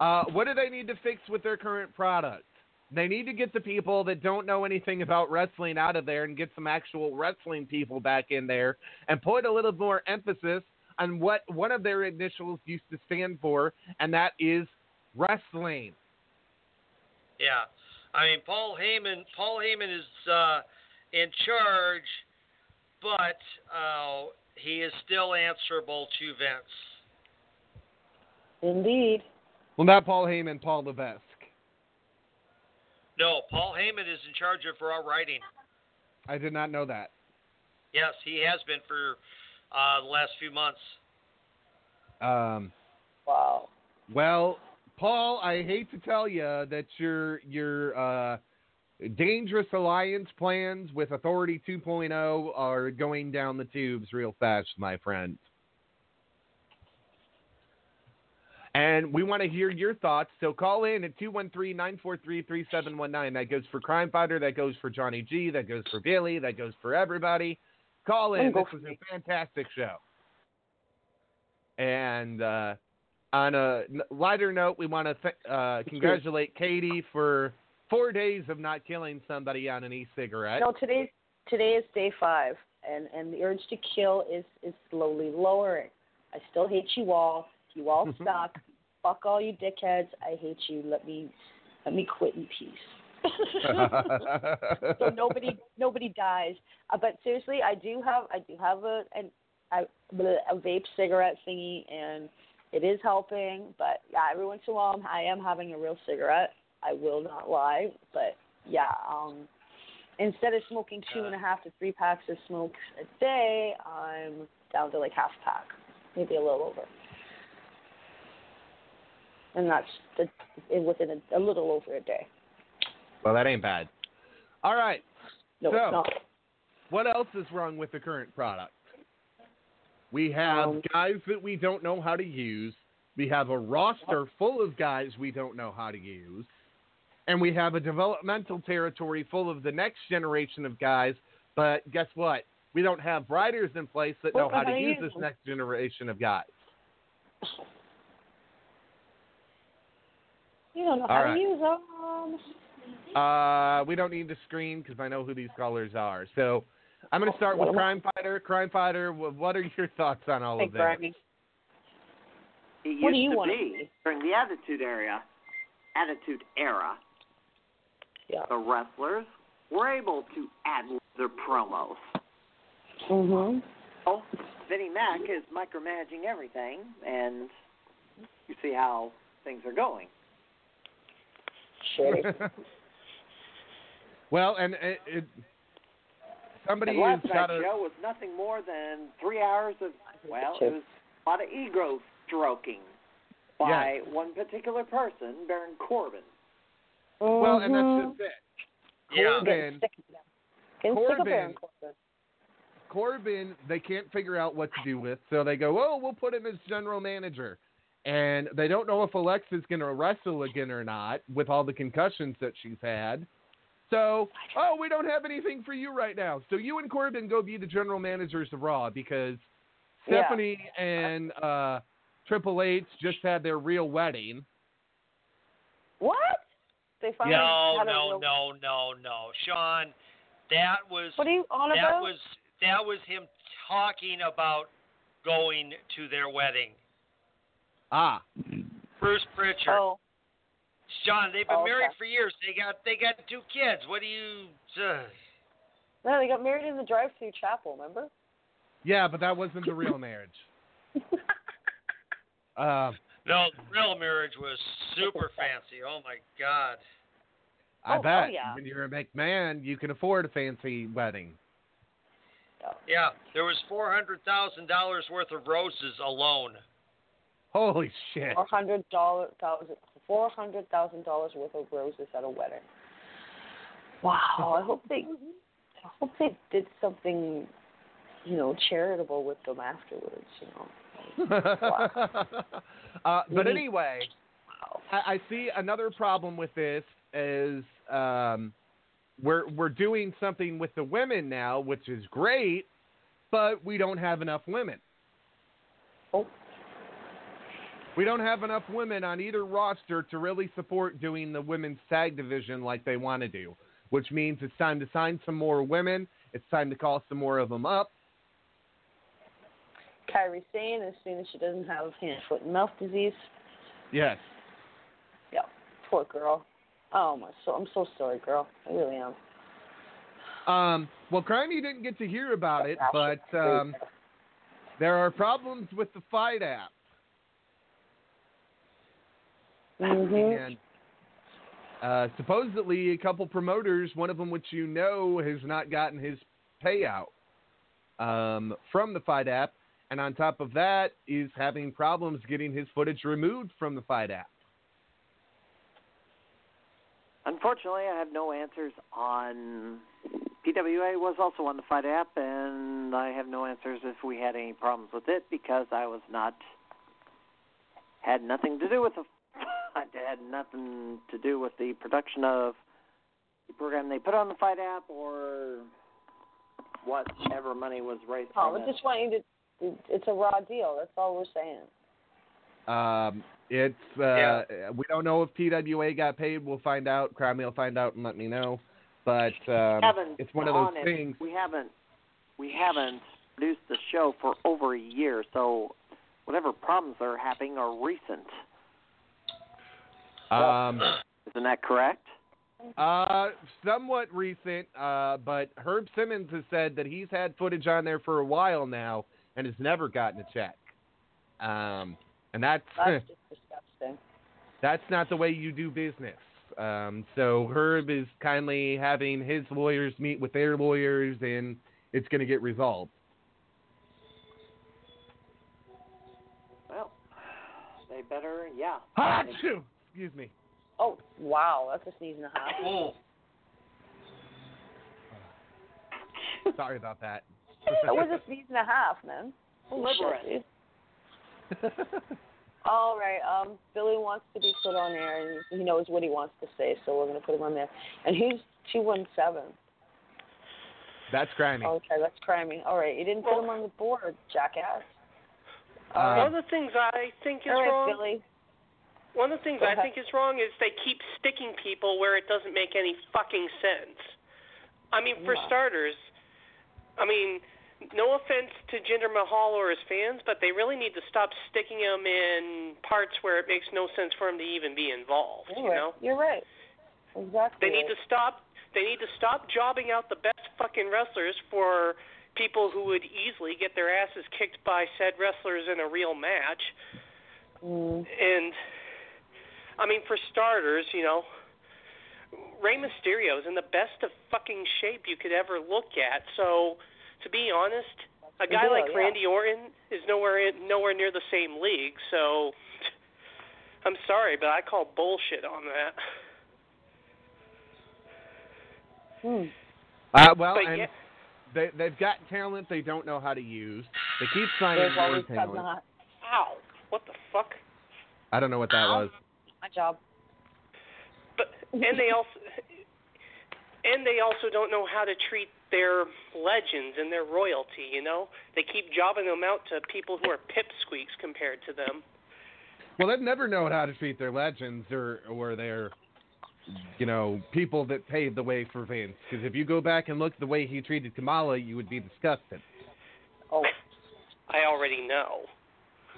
uh, what do they need to fix with their current product? They need to get the people that don't know anything about wrestling out of there and get some actual wrestling people back in there and put a little more emphasis on what one of their initials used to stand for, and that is wrestling. Yeah, I mean Paul Heyman. Paul Heyman is uh, in charge, but uh, he is still answerable to Vince. Indeed. Well, not Paul Heyman, Paul Levesque. No, Paul Heyman is in charge of Raw writing. I did not know that. Yes, he has been for uh, the last few months. Um, wow. Well, Paul, I hate to tell you that your your uh, dangerous alliance plans with Authority 2.0 are going down the tubes real fast, my friend. And we want to hear your thoughts. So call in at 213 943 3719. That goes for Crime Fighter. That goes for Johnny G. That goes for Billy. That goes for everybody. Call in. This was a fantastic show. And uh, on a lighter note, we want to th- uh, congratulate Katie for four days of not killing somebody on an e-cigarette. No, today's today is day five, and and the urge to kill is is slowly lowering. I still hate you all. You all suck. Fuck all you dickheads. I hate you. Let me let me quit in peace. so nobody nobody dies. Uh, but seriously, I do have I do have a an a, a vape cigarette thingy, and it is helping. But yeah, every once in a while, I am having a real cigarette. I will not lie, but yeah, um, instead of smoking two and a half to three packs of smoke a day, I'm down to like half a pack, maybe a little over. And that's the, in- within a, a little over a day. well, that ain't bad. All right. No, so, it's not. what else is wrong with the current product? We have Um, guys that we don't know how to use. We have a roster full of guys we don't know how to use. And we have a developmental territory full of the next generation of guys. But guess what? We don't have writers in place that know how to use this next generation of guys. You don't know All how right. to use them. Uh, we don't need to screen because I know who these callers are. So I'm going to start with What am I- Crime Fighter. Crime Fighter, what are your thoughts on all Hey, of this? Grammy. It used What do you to wanna be during the Attitude Era, Attitude Era. Yeah. The wrestlers were able to add their promos. Mhm. Oh, Vinnie Mac is micromanaging everything, and you see how things are going. Shitty. well, and it, it somebody and last has a show was nothing more than three hours of well, it was a lot of ego stroking by one particular person, Baron Corbin. well, and Mm-hmm. that's just it. Yeah. Corbin, Getting sick of Baron Corbin, Corbin. Corbin, they can't figure out what to do with, so they go, "Oh, we'll put him as general manager," and they don't know if Alexa's going to wrestle again or not with all the concussions that she's had. So, oh, we don't have anything for you right now. So you and Corbin go be the general managers of Raw because Yeah. Stephanie and uh, Triple H just had their real wedding. What? They finally No, had a no, real- no, no, no, Sean. That was What are you on that about? was that was him talking about going to their wedding. Ah, Bruce Pritchard. Oh, Sean, they've been Oh, okay. married for years. They got they got two kids. What do you? Uh, no, they got married in the drive-through chapel. Remember? yeah, but that wasn't the real marriage. Uh, no, the real marriage was super fancy. Oh my God. I Oh, oh, bet yeah. when you're a McMahon, you can afford a fancy wedding. Yeah, there was four hundred thousand dollars worth of roses alone. Holy shit! Four hundred dollar thousand four hundred thousand dollars worth of roses at a wedding. Wow! I hope they, I hope they did something, you know, charitable with them afterwards. You know. uh, but Maybe- anyway, I, I see another problem with this is um, we're we're doing something with the women now, which is great, but we don't have enough women. Oh. We don't have enough women on either roster to really support doing the women's tag division like they want to do, which means it's time to sign some more women. It's time to call some more of them up. Kairi Sane, as soon as she doesn't have hand, foot, and mouth disease. Yes. Yeah, poor girl. Oh my, so I'm so sorry, girl. I really am. Um, well, Crimey didn't get to hear about it, but um, there are problems with the FITE app. Mhm. And uh, supposedly, a couple promoters, one of them which you know, has not gotten his payout um, from the FITE app. And on top of that, is having problems getting his footage removed from the FITE app. Unfortunately, I have no answers on. PWA was also on the FITE app, and I have no answers if we had any problems with it because I was not had nothing to do with the had nothing to do with the production of the program they put on the FITE app or whatever money was raised Oh, from we it. just want you to. It's a raw deal. That's all we're saying. Um, it's uh, we don't know if TWA got paid. We'll find out. Crowley will find out and let me know. But um, haven't it's one of those honest, things. We haven't we haven't produced the show for over a year, so whatever problems are happening are recent. Um, Isn't that correct? uh, somewhat recent. Uh, but Herb Simmons has said that he's had footage on there for a while now and has never gotten a check. Um, and that's That's just disgusting. that's not the way you do business. Um, so Herb is kindly having his lawyers meet with their lawyers, and it's going to get resolved. Well, they better, yeah. Achoo! Excuse me. Oh wow, that's a sneeze and a half. Oh, Sorry about that. that was a sneeze and a half, man. Holy shit, dude. All right. Um, Billy wants to be put on air, and he knows what he wants to say, so we're going to put him on there. And he's two one seven. That's grimy. Okay, that's crimey. All right, you didn't put him on the board, jackass. Uh, One of the things I think is All right, wrong. Billy. One of the things I think is wrong is they keep sticking people where it doesn't make any fucking sense. I mean, for Yeah. starters, I mean, no offense to Jinder Mahal or his fans, but they really need to stop sticking him in parts where it makes no sense for him to even be involved. You're You right. know, You're right. Exactly. they need to stop. They need to stop jobbing out the best fucking wrestlers for people who would easily get their asses kicked by said wrestlers in a real match. Mm. And I mean, for starters, you know, Rey Mysterio is in the best of fucking shape you could ever look at. So, to be honest, a guy deal, like yeah. Randy Orton is nowhere in, nowhere near the same league. So, I'm sorry, but I call bullshit on that. Hmm. Uh, well, But and yeah. they they've got talent they don't know how to use. They keep signing There's more always talent. not. Ow! What the fuck? I don't know what that was. My job. But and they also and they also don't know how to treat their legends and their royalty. You know, they keep jobbing them out to people who are pipsqueaks compared to them. Well, they've never known how to treat their legends or or their, you know, people that paved the way for Vince. Because if you go back and look at the way he treated Kamala, you would be disgusted. Oh, I already know.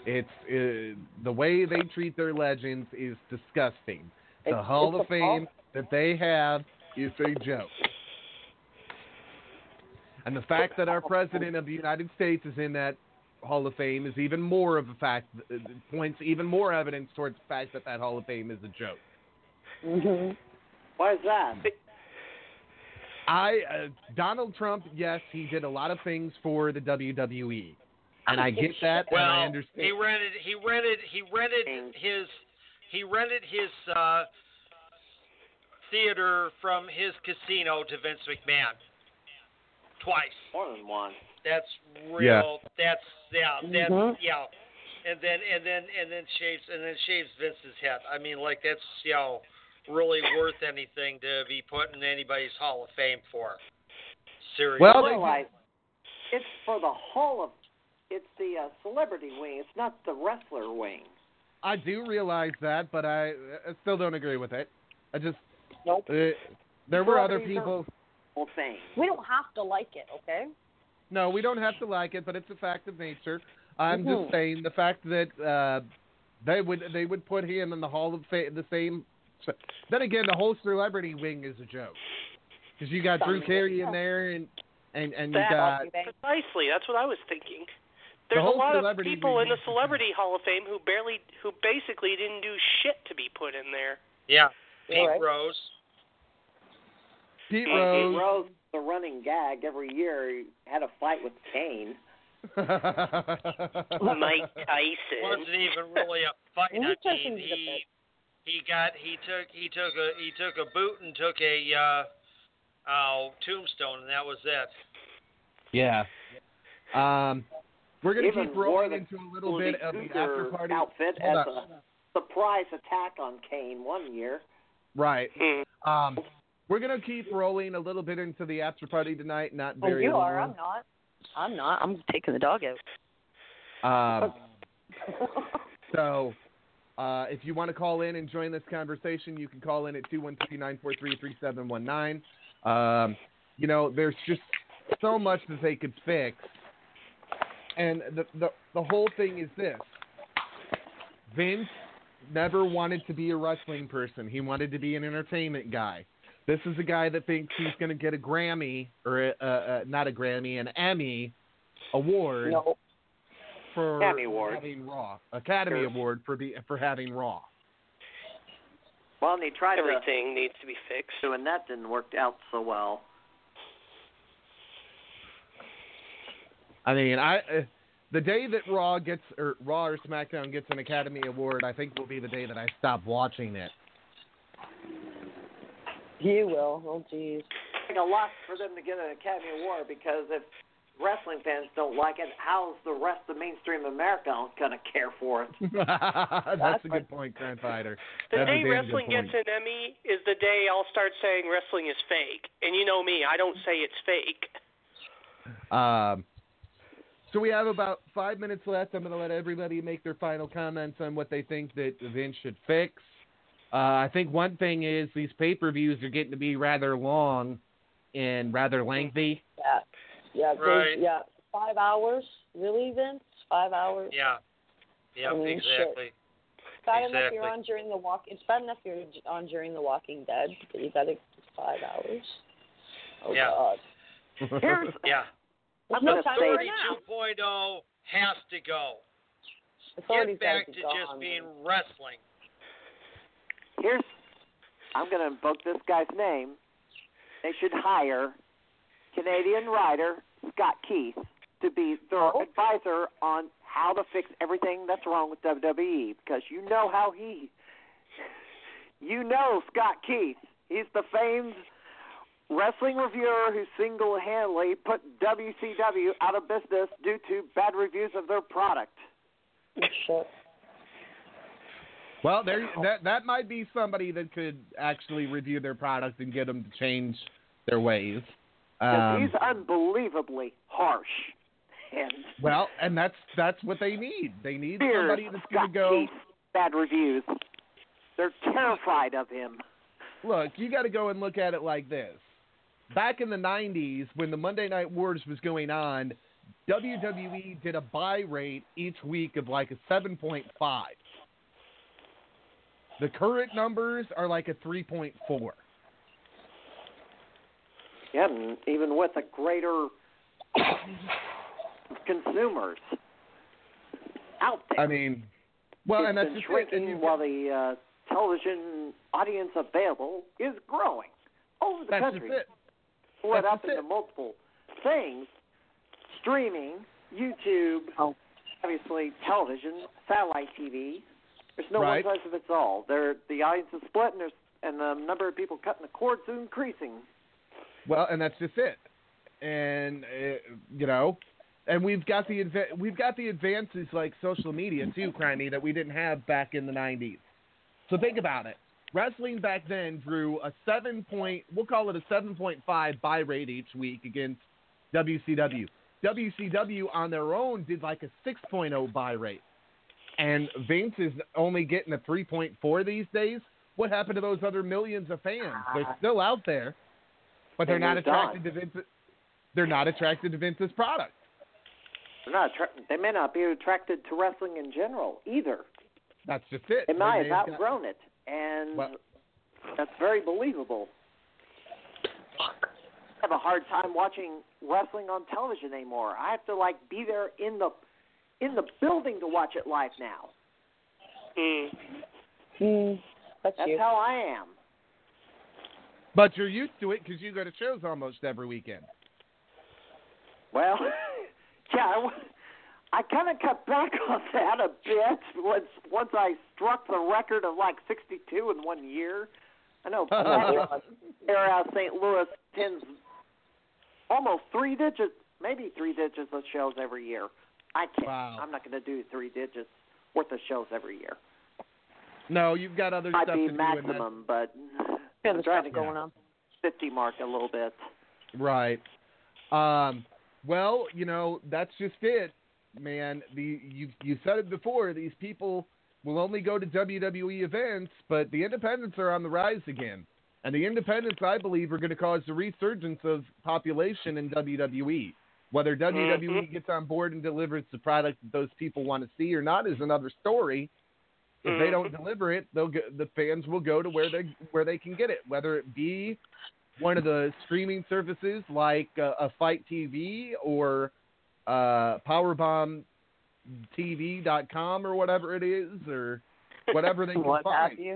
It's uh, the way they treat their legends is disgusting. The It's- Hall it's of Fame that they have is a joke. And the fact that our president of the United States is in that Hall of Fame is even more of a fact, uh, points even more evidence towards the fact that that Hall of Fame is a joke. hmm Why is that? I uh, Donald Trump, yes, he did a lot of things for the WWE, and I get that, well, and I understand. he rented he rented he rented his he rented his uh, theater from his casino to Vince McMahon twice. More than one. That's real. Yeah. That's yeah. That's Mhm. yeah. And then and then and then shaves and then shaves Vince's head. I mean, like that's you know really worth anything to be put in anybody's Hall of Fame for. Seriously. Well, they- it's for the whole of. It's the uh, celebrity wing. It's not the wrestler wing. I do realize that, but I, I still don't agree with it. I just Nope. uh, there were other people. Whole thing. We don't have to like it, okay? No, we don't have to like it, but it's a fact of nature. I'm Mhm. just saying the fact that uh, they would they would put him in the Hall of Fame the same. Then again, the whole celebrity wing is a joke because you got Drew Carey in there and and and you got Precisely. That's what I was thinking. The There's a lot of celebrity people in the Celebrity Hall of Fame who barely, who basically didn't do shit to be put in there. yeah. Pete Alright. Rose. Pete Pete Rose. Rose, the running gag every year, he had a fight with Kane. Mike Tyson. wasn't even really a fight. Well, I he mean, him to the he he got he took he took a he took a boot and took a uh, oh tombstone and that was it. Yeah. Um, We're gonna keep rolling into a little bit of the after party outfit Hold as on. a surprise attack on Kane one year. Right. Um, we're gonna keep rolling a little bit into the after party tonight. Not Oh, very you long. are. I'm not. I'm not. I'm taking the dog out. Um, so, uh, if you want to call in and join this conversation, you can call in at 213-943-3719. Um, you know, there's just so much that they could fix. And the, the, the whole thing is this. Vince never wanted to be a wrestling person. He wanted to be an entertainment guy. This is a guy that thinks he's going to get a Grammy, or a, uh, uh, not a Grammy, an Emmy award No. for Academy Award. having Raw. Academy Sure. Award for be, for having Raw. Well, and he tried to Everything needs to be fixed. so, and that didn't work out so well. I mean, I uh, the day that Raw gets or Raw or SmackDown gets an Academy Award, I think will be the day that I stop watching it. You will. Oh, jeez. Like a lot for them to get an Academy Award because if wrestling fans don't like it, how's the rest of mainstream America going to care for it? That's a good point, Grandfather. The That's day wrestling gets an Emmy is the day I'll start saying wrestling is fake. And you know me, I don't say it's fake. Um, so we have about five minutes left. I'm going to let everybody make their final comments on what they think that Vince should fix. Uh, I think one thing is these pay-per-views are getting to be rather long and rather lengthy. Yeah. Yeah. they- Yeah. Five hours. Really, Vince? Five hours. Yeah. Yeah, I mean, exactly. It's bad enough you're on during the walk. It's bad enough you're on during the Walking Dead, but you got to five hours. Oh Yeah. God. Here's Yeah. There's The no time for it now. 32.0 has to go. Get back to just being wrestling. here's I'm going to invoke this guy's name. They should hire Canadian writer Scott Keith to be their Oh. advisor on how to fix everything that's wrong with WWE because you know how he you know Scott Keith. He's the famed wrestling reviewer who single-handedly put WCW out of business due to bad reviews of their product. Shit. Well, there that that might be somebody that could actually review their product and get them to change their ways. Um, he's unbelievably harsh. And well, and that's that's what they need. They need somebody that's going to go. Bad reviews. They're terrified of him. Look, you got to go and look at it like this. Back in the 90s, when the Monday Night Wars was going on, WWE did a buy rate each week of like a 7.5. The current numbers are like a 3.4. Yeah, and even with a greater consumers out there. I mean, well, it's and that's just it. And while the uh, television audience available is growing over the That's country. just it. Split That's up into multiple things: streaming, YouTube, Oh. obviously television, satellite TV. There's no Right. one size fits all. There, the audience is split, and there's and the number of people cutting the cords is increasing. Well, and that's just it. And uh, you know, and we've got the adva- we've got the advances like social media too, Crimey, that we didn't have back in the '90s. So think about it. Wrestling back then drew a seven point, we'll call it a 7.5 buy rate each week against WCW. WCW on their own did like a 6.0 buy rate. And Vince is only getting a 3.4 these days. What happened to those other millions of fans? They're ah. still out there, but they're not attracted to Vince. They're not attracted to Vince's product. They're not. Attra- they may not be attracted to wrestling in general either. That's just it. They might They've have got- outgrown it, and Well- that's very believable. I have a hard time watching wrestling on television anymore. I have to like be there in the in the building to watch it live now. Mm. Mm, that's That's how I am. But you're used to it because you go to shows almost every weekend. Well, yeah, I, w- I kind of cut back on that a bit once once I struck the record of like 62 in one year. I know Patrick there out of St. Louis tends almost three digits, maybe three digits of shows every year. I can't. Wow. I'm not going to do three digits worth of shows every year. No, you've got other Might stuff be to do. and that's- maximum, but Yeah, I'm there's trying to going on. 50 mark a little bit. Right. Um, well, you know, that's just it, man. The you you said it before. These people will only go to WWE events, but the independents are on the rise again. And the independents, I believe, are going to cause a resurgence of population in WWE. Whether WWE gets on board and delivers the product that those people want to see or not is another story. If they don't deliver it, they'll go, the fans will go to where they where they can get it, whether it be one of the streaming services like uh, a FITE TV or uh, PowerbombTV.com or whatever it is, or whatever they can What find. have you?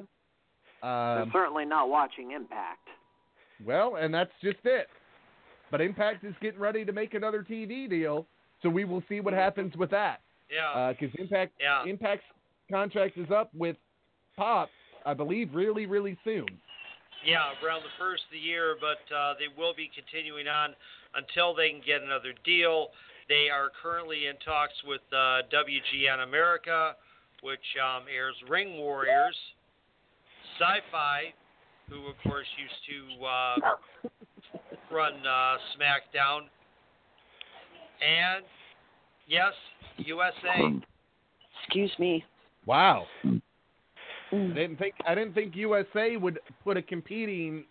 Um, They're certainly not watching Impact. well, and that's just it. But Impact is getting ready to make another TV deal, so we will see what happens with that. Yeah. Because Impact Yeah. Impact's contract is up with Pop, I believe, really, really soon. Yeah, around the first of the year, but uh, they will be continuing on until they can get another deal. They are currently in talks with uh, WGN America, which um, airs Ring Warriors, Sci-Fi, who of course used to uh, run uh, SmackDown, and yes, USA. Excuse me. Wow. I didn't think I didn't think USA would put a competing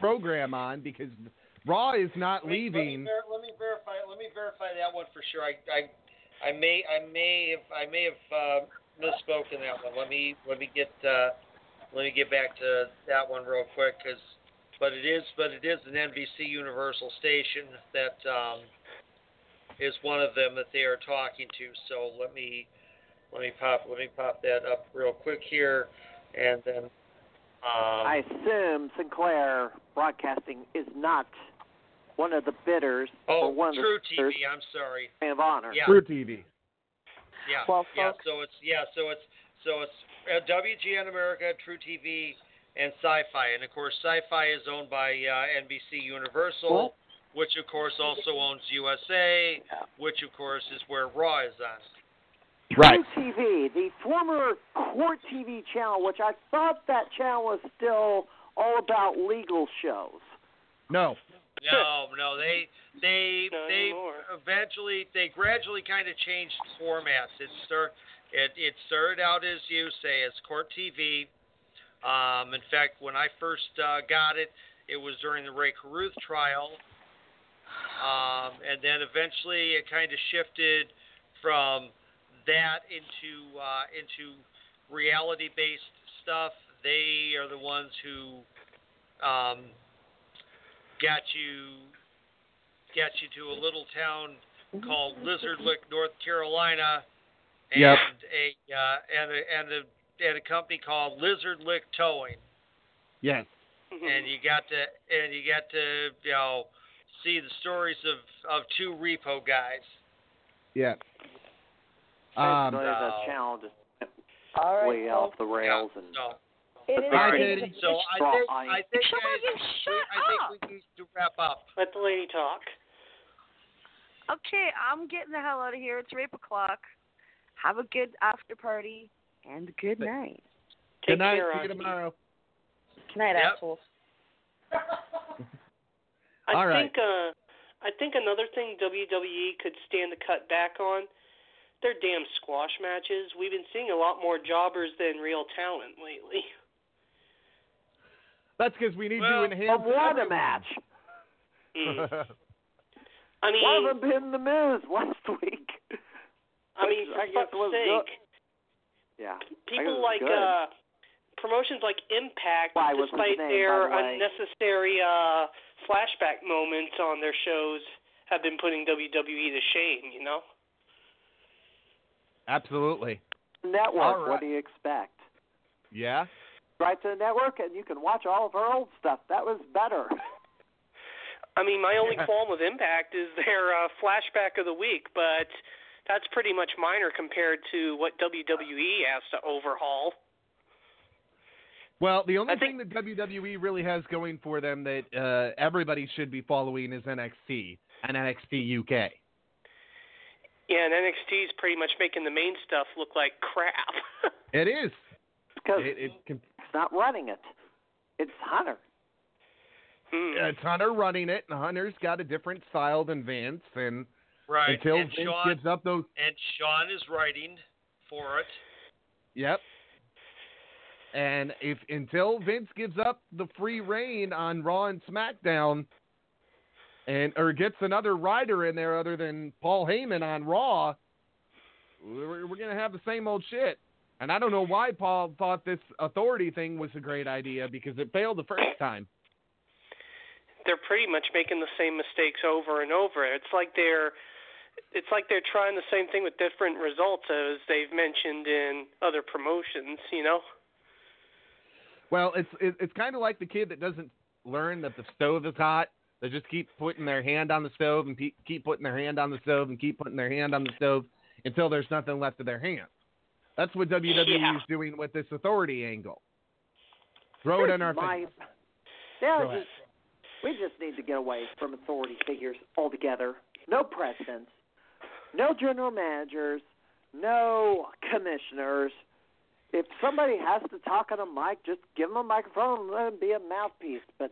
program on because Raw is not Let me- leaving. Let me, ver- let me verify. Let me verify that one for sure. I, I, I may, I may have, I may have uh, misspoken that one. Let me, let me get, uh, let me get back to that one real quick, because, but it is, but it is an NBC Universal station that um, is one of them that they are talking to. So let me, let me pop, let me pop that up real quick here, and then. Um, I assume Sinclair Broadcasting is not one of the bidders oh, or one of True the bidders TV. I'm sorry. of honor. Yeah. True TV. Yeah. Well, yeah. folks- So it's yeah. So it's so it's uh, WGN America, True TV, and Sci-Fi, and of course Sci-Fi is owned by uh, NBC Universal, which of course also owns USA, which of course is where Raw is on. Right. True TV, the former Court TV channel, which I thought that channel was still all about legal shows. No. No, no, they they Not they anymore. eventually they gradually kind of changed formats. It start it it started out as you say as Court TV. Um, in fact, when I first uh, got it, it was during the Rae Carruth trial, um, and then eventually it kind of shifted from that into uh, into reality-based stuff. They are the ones who um, got you got you to a little town called Lizard Lick, North Carolina, and Yep. a uh, and a and a and a company called Lizard Lick Towing, Yes. and you got to and you got to you know see the stories of of two repo guys. Yeah. Um, Basically, the no. channel just went All right. way off the rails and So It is. Bye, Katie. so I think. I think Shut guys, you we- shut I think up. we need to wrap up. Let the lady talk. Okay, I'm getting the hell out of here. It's rape o'clock. Have a good after party and good night. Take good night. care, See you tomorrow. Good night, Yep. assholes. I All right. think uh I think another thing WWE could stand to cut back on their damn squash matches. We've been seeing a lot more jobbers than real talent lately. That's because we need Well, to enhance. award a everyone. match. Mm. I mean, One of them been the Miz last week. I mean, which for I fuck's was sake, good. Yeah. I guess it people like good. uh promotions like Impact, Why, what's his despite name, their the unnecessary uh flashback moments on their shows, have been putting WWE to shame. You know. Absolutely. network. all right. What do you expect? Yeah. Right to the network, and you can watch all of our old stuff. That was better. I mean, my only qualm with Impact is their uh, flashback of the week, but that's pretty much minor compared to what WWE has to overhaul. Well, the only think- thing that WWE really has going for them that uh, everybody should be following is NXT and NXT UK. Yeah, and NXT is pretty much making the main stuff look like crap. It is. Because It, it can, it's not running it. It's Hunter. Hmm. it's Hunter running it, and Hunter's got a different style than Vince, and Right. until and Vince Sean gives up those, and Sean is writing for it. yep. And if until Vince gives up the free reign on Raw and SmackDown, and or gets another writer in there other than Paul Heyman on Raw, we're, we're gonna have the same old shit. And I don't know why Paul thought this authority thing was a great idea because it failed the first time. they're pretty much making the same mistakes over and over. It's like they're it's like they're trying the same thing with different results as they've mentioned in other promotions, you know? Well, it's it's kind of like the kid that doesn't learn that the stove is hot. They just keep putting their hand on the stove and pe- keep putting their hand on the stove and keep putting their hand on the stove until there's nothing left of their hand. That's what WWE Yeah. is doing with this authority angle. Throw it in our my, face. Yeah, just, we just need to get away from authority figures altogether. No presidents, no general managers, no commissioners. If somebody has to talk on a mic, just give them a microphone and let them be a mouthpiece. But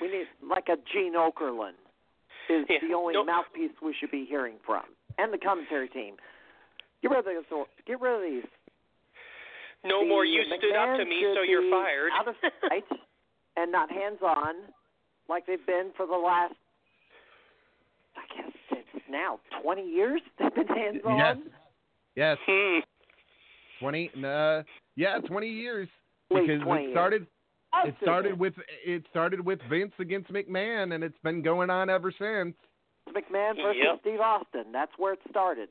we need, like a Gene Okerlund, is Yeah, the only no- mouthpiece we should be hearing from, and the commentary team. Get rid of the author- get rid of these No the more you stood up to me, so you're fired. Out of sight and not hands on, like they've been for the last, I guess it's now twenty years. They've been hands on. Yes. Yes, Hmm. twenty. Uh, yeah, twenty years because 20 it started. I'll It started with it started with Vince against McMahon, and it's been going on ever since. McMahon versus Yep. Steve Austin. That's where it started.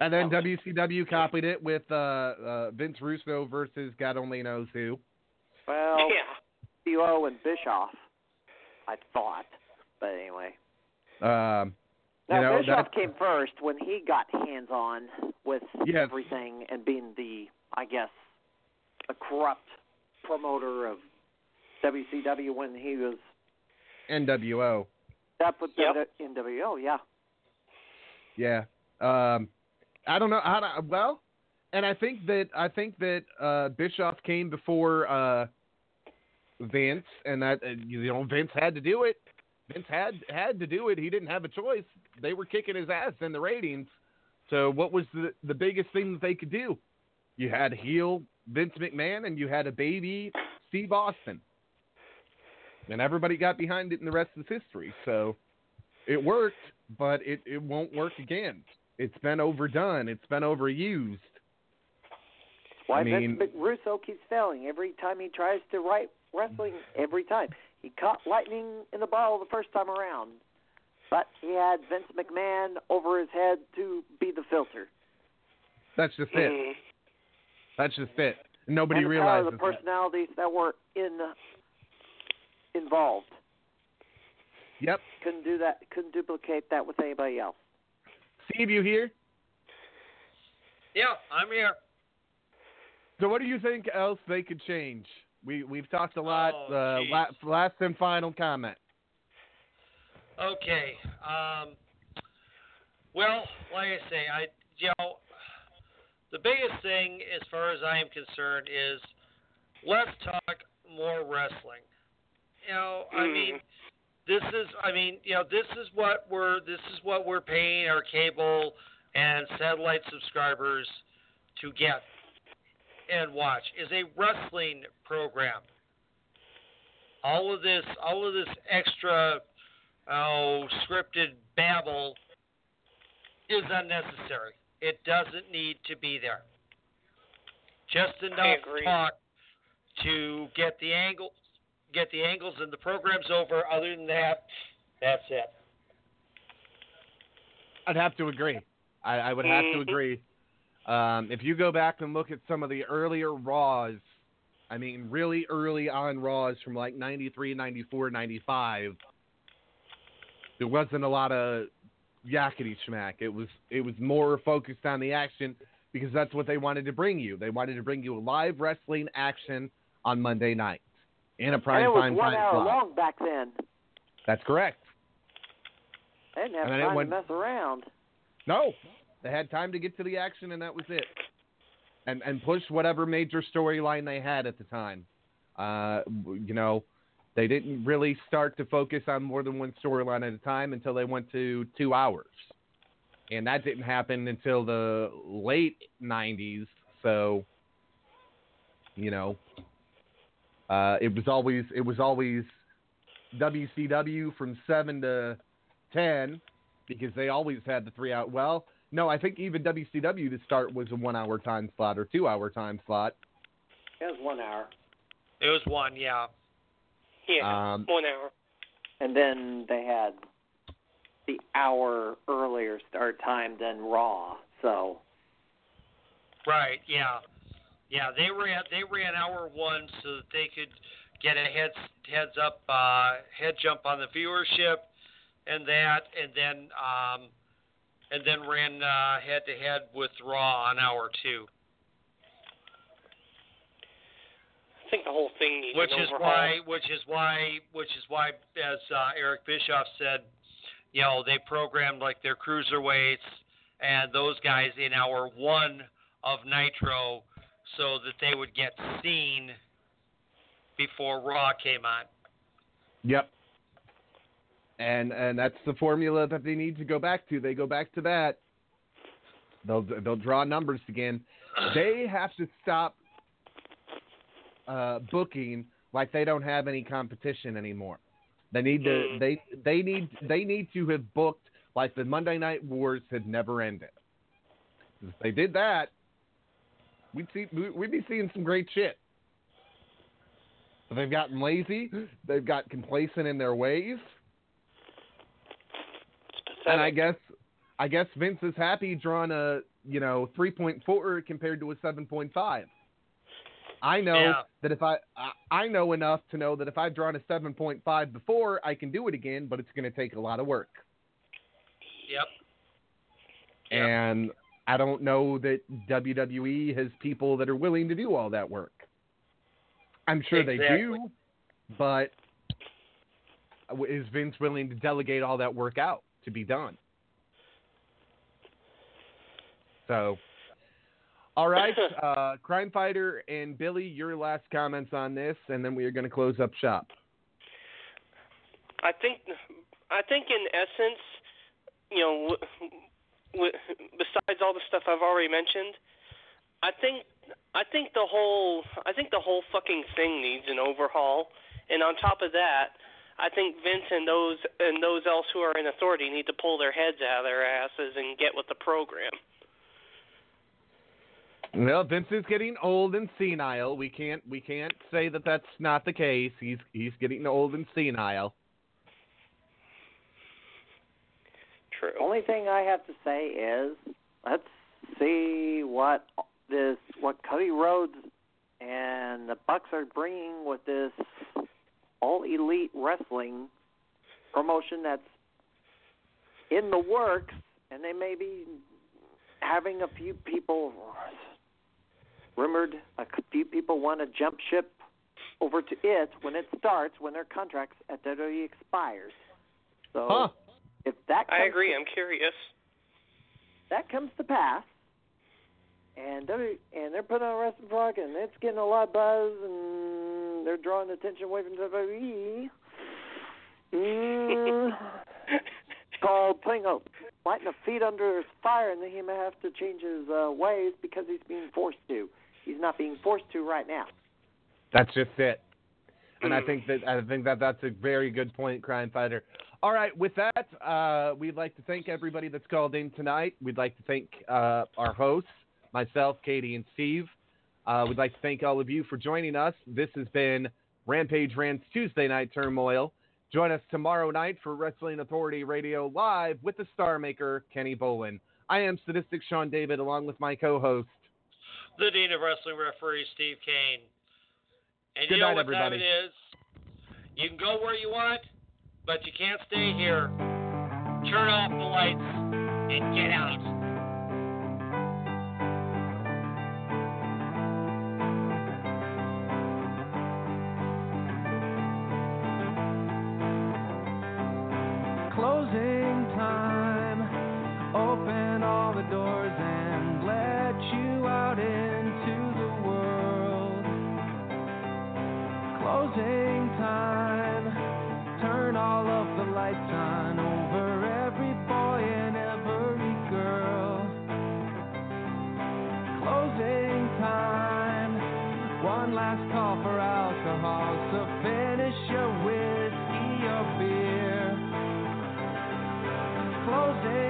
And then WCW copied it with uh, uh, Vince Russo versus God only knows who. Well, Yeah. Theo and Bischoff, I thought, but anyway. Um, Now you know, Bischoff that- came first when he got hands on with Yes. everything and being the, I guess, the corrupt promoter of WCW when he was NWO. up with Yep. the NWO. Yeah, Yeah. Um, I don't know how to. Well, and I think that I think that uh, Bischoff came before uh, Vince, and that uh, you know Vince had to do it. Vince had had to do it. He didn't have a choice. They were kicking his ass in the ratings. So what was the the biggest thing that they could do? You had heel Vince McMahon, and you had a baby Steve Austin, and everybody got behind it, and the rest is history. So it worked, but it, it won't work again. It's been overdone. It's been overused. why I mean- Vince Russo keeps failing every time he tries to write wrestling. Every time he caught lightning in the bottle the first time around, but he had Vince McMahon over his head to be the filter. That's just it. Hmm. That's just it. Nobody and the realizes of the that. personalities that were in involved. Yep. Couldn't do that. Couldn't duplicate that with anybody else. Steve, you here? Yeah, I'm here. So what do you think else they could change? We we've talked a lot. Oh, uh, geez. la- last and final comment. Okay. Um, well, like I say, I you know, the biggest thing as far as I am concerned is let's talk more wrestling. You know, I Mhm. mean, this is I mean, you know, this is what we're this is what we're paying our cable and satellite subscribers to get and watch is a wrestling program. All of this all of this extra oh, scripted babble is unnecessary. It doesn't need to be there. Just enough talk to get the angles, get the angles and the programs over. Other than that, that's it. I'd have to agree. I, I would have to Mhm. agree. Um, if you go back and look at some of the earlier Raws, I mean, really early on Raws from like 93, 94, 95, there wasn't a lot of yakety schmack. It was it was more focused on the action because that's what they wanted to bring you. They wanted to bring you live wrestling action on Monday nights in a prime and it was time one time hour slot. long back then. That's correct. They didn't have And time went- to mess around. No, they had time to get to the action, and that was it. And and push whatever major storyline they had at the time. Uh, you know, they didn't really start to focus on more than one storyline at a time until they went to two hours, and that didn't happen until the late '90s. So, you know, uh, it was always it was always WCW from seven to ten because they always had the three out. Well, no, I think even WCW to start was a one hour time slot or two hour time slot. It was one hour. It was one, yeah. Yeah, Um, one hour. And then they had the hour earlier start time than Raw. So Right, yeah. Yeah, they ran they ran hour one so that they could get a heads heads up uh head jump on the viewership and that and then um and then ran uh head to head with Raw on hour two. I think the whole thing needs Which an is why which is why which is why as uh Eric Bischoff said, you know, they programmed like their cruiserweights and those guys in hour one of Nitro so that they would get seen before Raw came on. Yep. And and that's the formula that they need to go back to. They go back to that. They'll they'll draw numbers again. They have to stop uh, booking like they don't have any competition anymore. They need to they they need they need to have booked like the Monday Night Wars had never ended. If they did that, we'd see we'd be seeing some great shit. But they've gotten lazy. They've got complacent in their ways. And I guess I guess Vince is happy drawing a you know three point four compared to a seven point five. I know Yeah. that if I, I I know enough to know that if I've drawn a seven point five before, I can do it again, but it's going to take a lot of work. Yep. And I don't know that WWE has people that are willing to do all that work. I'm sure they do, but is Vince willing to delegate all that work out to be done? So, all right, uh, Crime Fighter and Billy, your last comments on this, and then we are going to close up shop. I think I think in essence, you know, besides all the stuff I've already mentioned, I think I think the whole I think the whole fucking thing needs an overhaul. And on top of that, I think Vince and those and those else who are in authority need to pull their heads out of their asses and get with the program. Well, Vince is getting old and senile. We can't we can't say that that's not the case. He's he's getting old and senile. True. Only thing I have to say is let's see what this what Cody Rhodes and the Bucks are bringing with this all elite wrestling promotion that's in the works, and they may be having a few people rumored a few people want to jump ship over to it when it starts when their contracts at WWE expires. So Huh. If that I agree. to- I'm curious. that comes to pass, and W and they're putting on a wrestling product, and it's getting a lot of buzz, and they're drawing attention away from WWE. Mm, it's called putting a lighting a feet under his fire, and then he may have to change his uh, ways because he's being forced to. He's not being forced to right now. That's just it. And I think that I think that that's a very good point, Crime Fighter. All right, with that, uh, we'd like to thank everybody that's called in tonight. We'd like to thank uh, our hosts, myself, Katie, and Steve. Uh, we'd like to thank all of you for joining us. This has been Rampage Rants Tuesday Night Turmoil. Join us tomorrow night for Wrestling Authority Radio Live with the Star Maker, Kenny Bolin. I am Sadistic Sean David, along with my co-host. The Dean of Wrestling Referee, Steve Karel. And Good you know night, what everybody. time it is? You can go where you want, but you can't stay here. Turn off the lights and get out. One last call for alcohol. So finish your whiskey or beer. Closing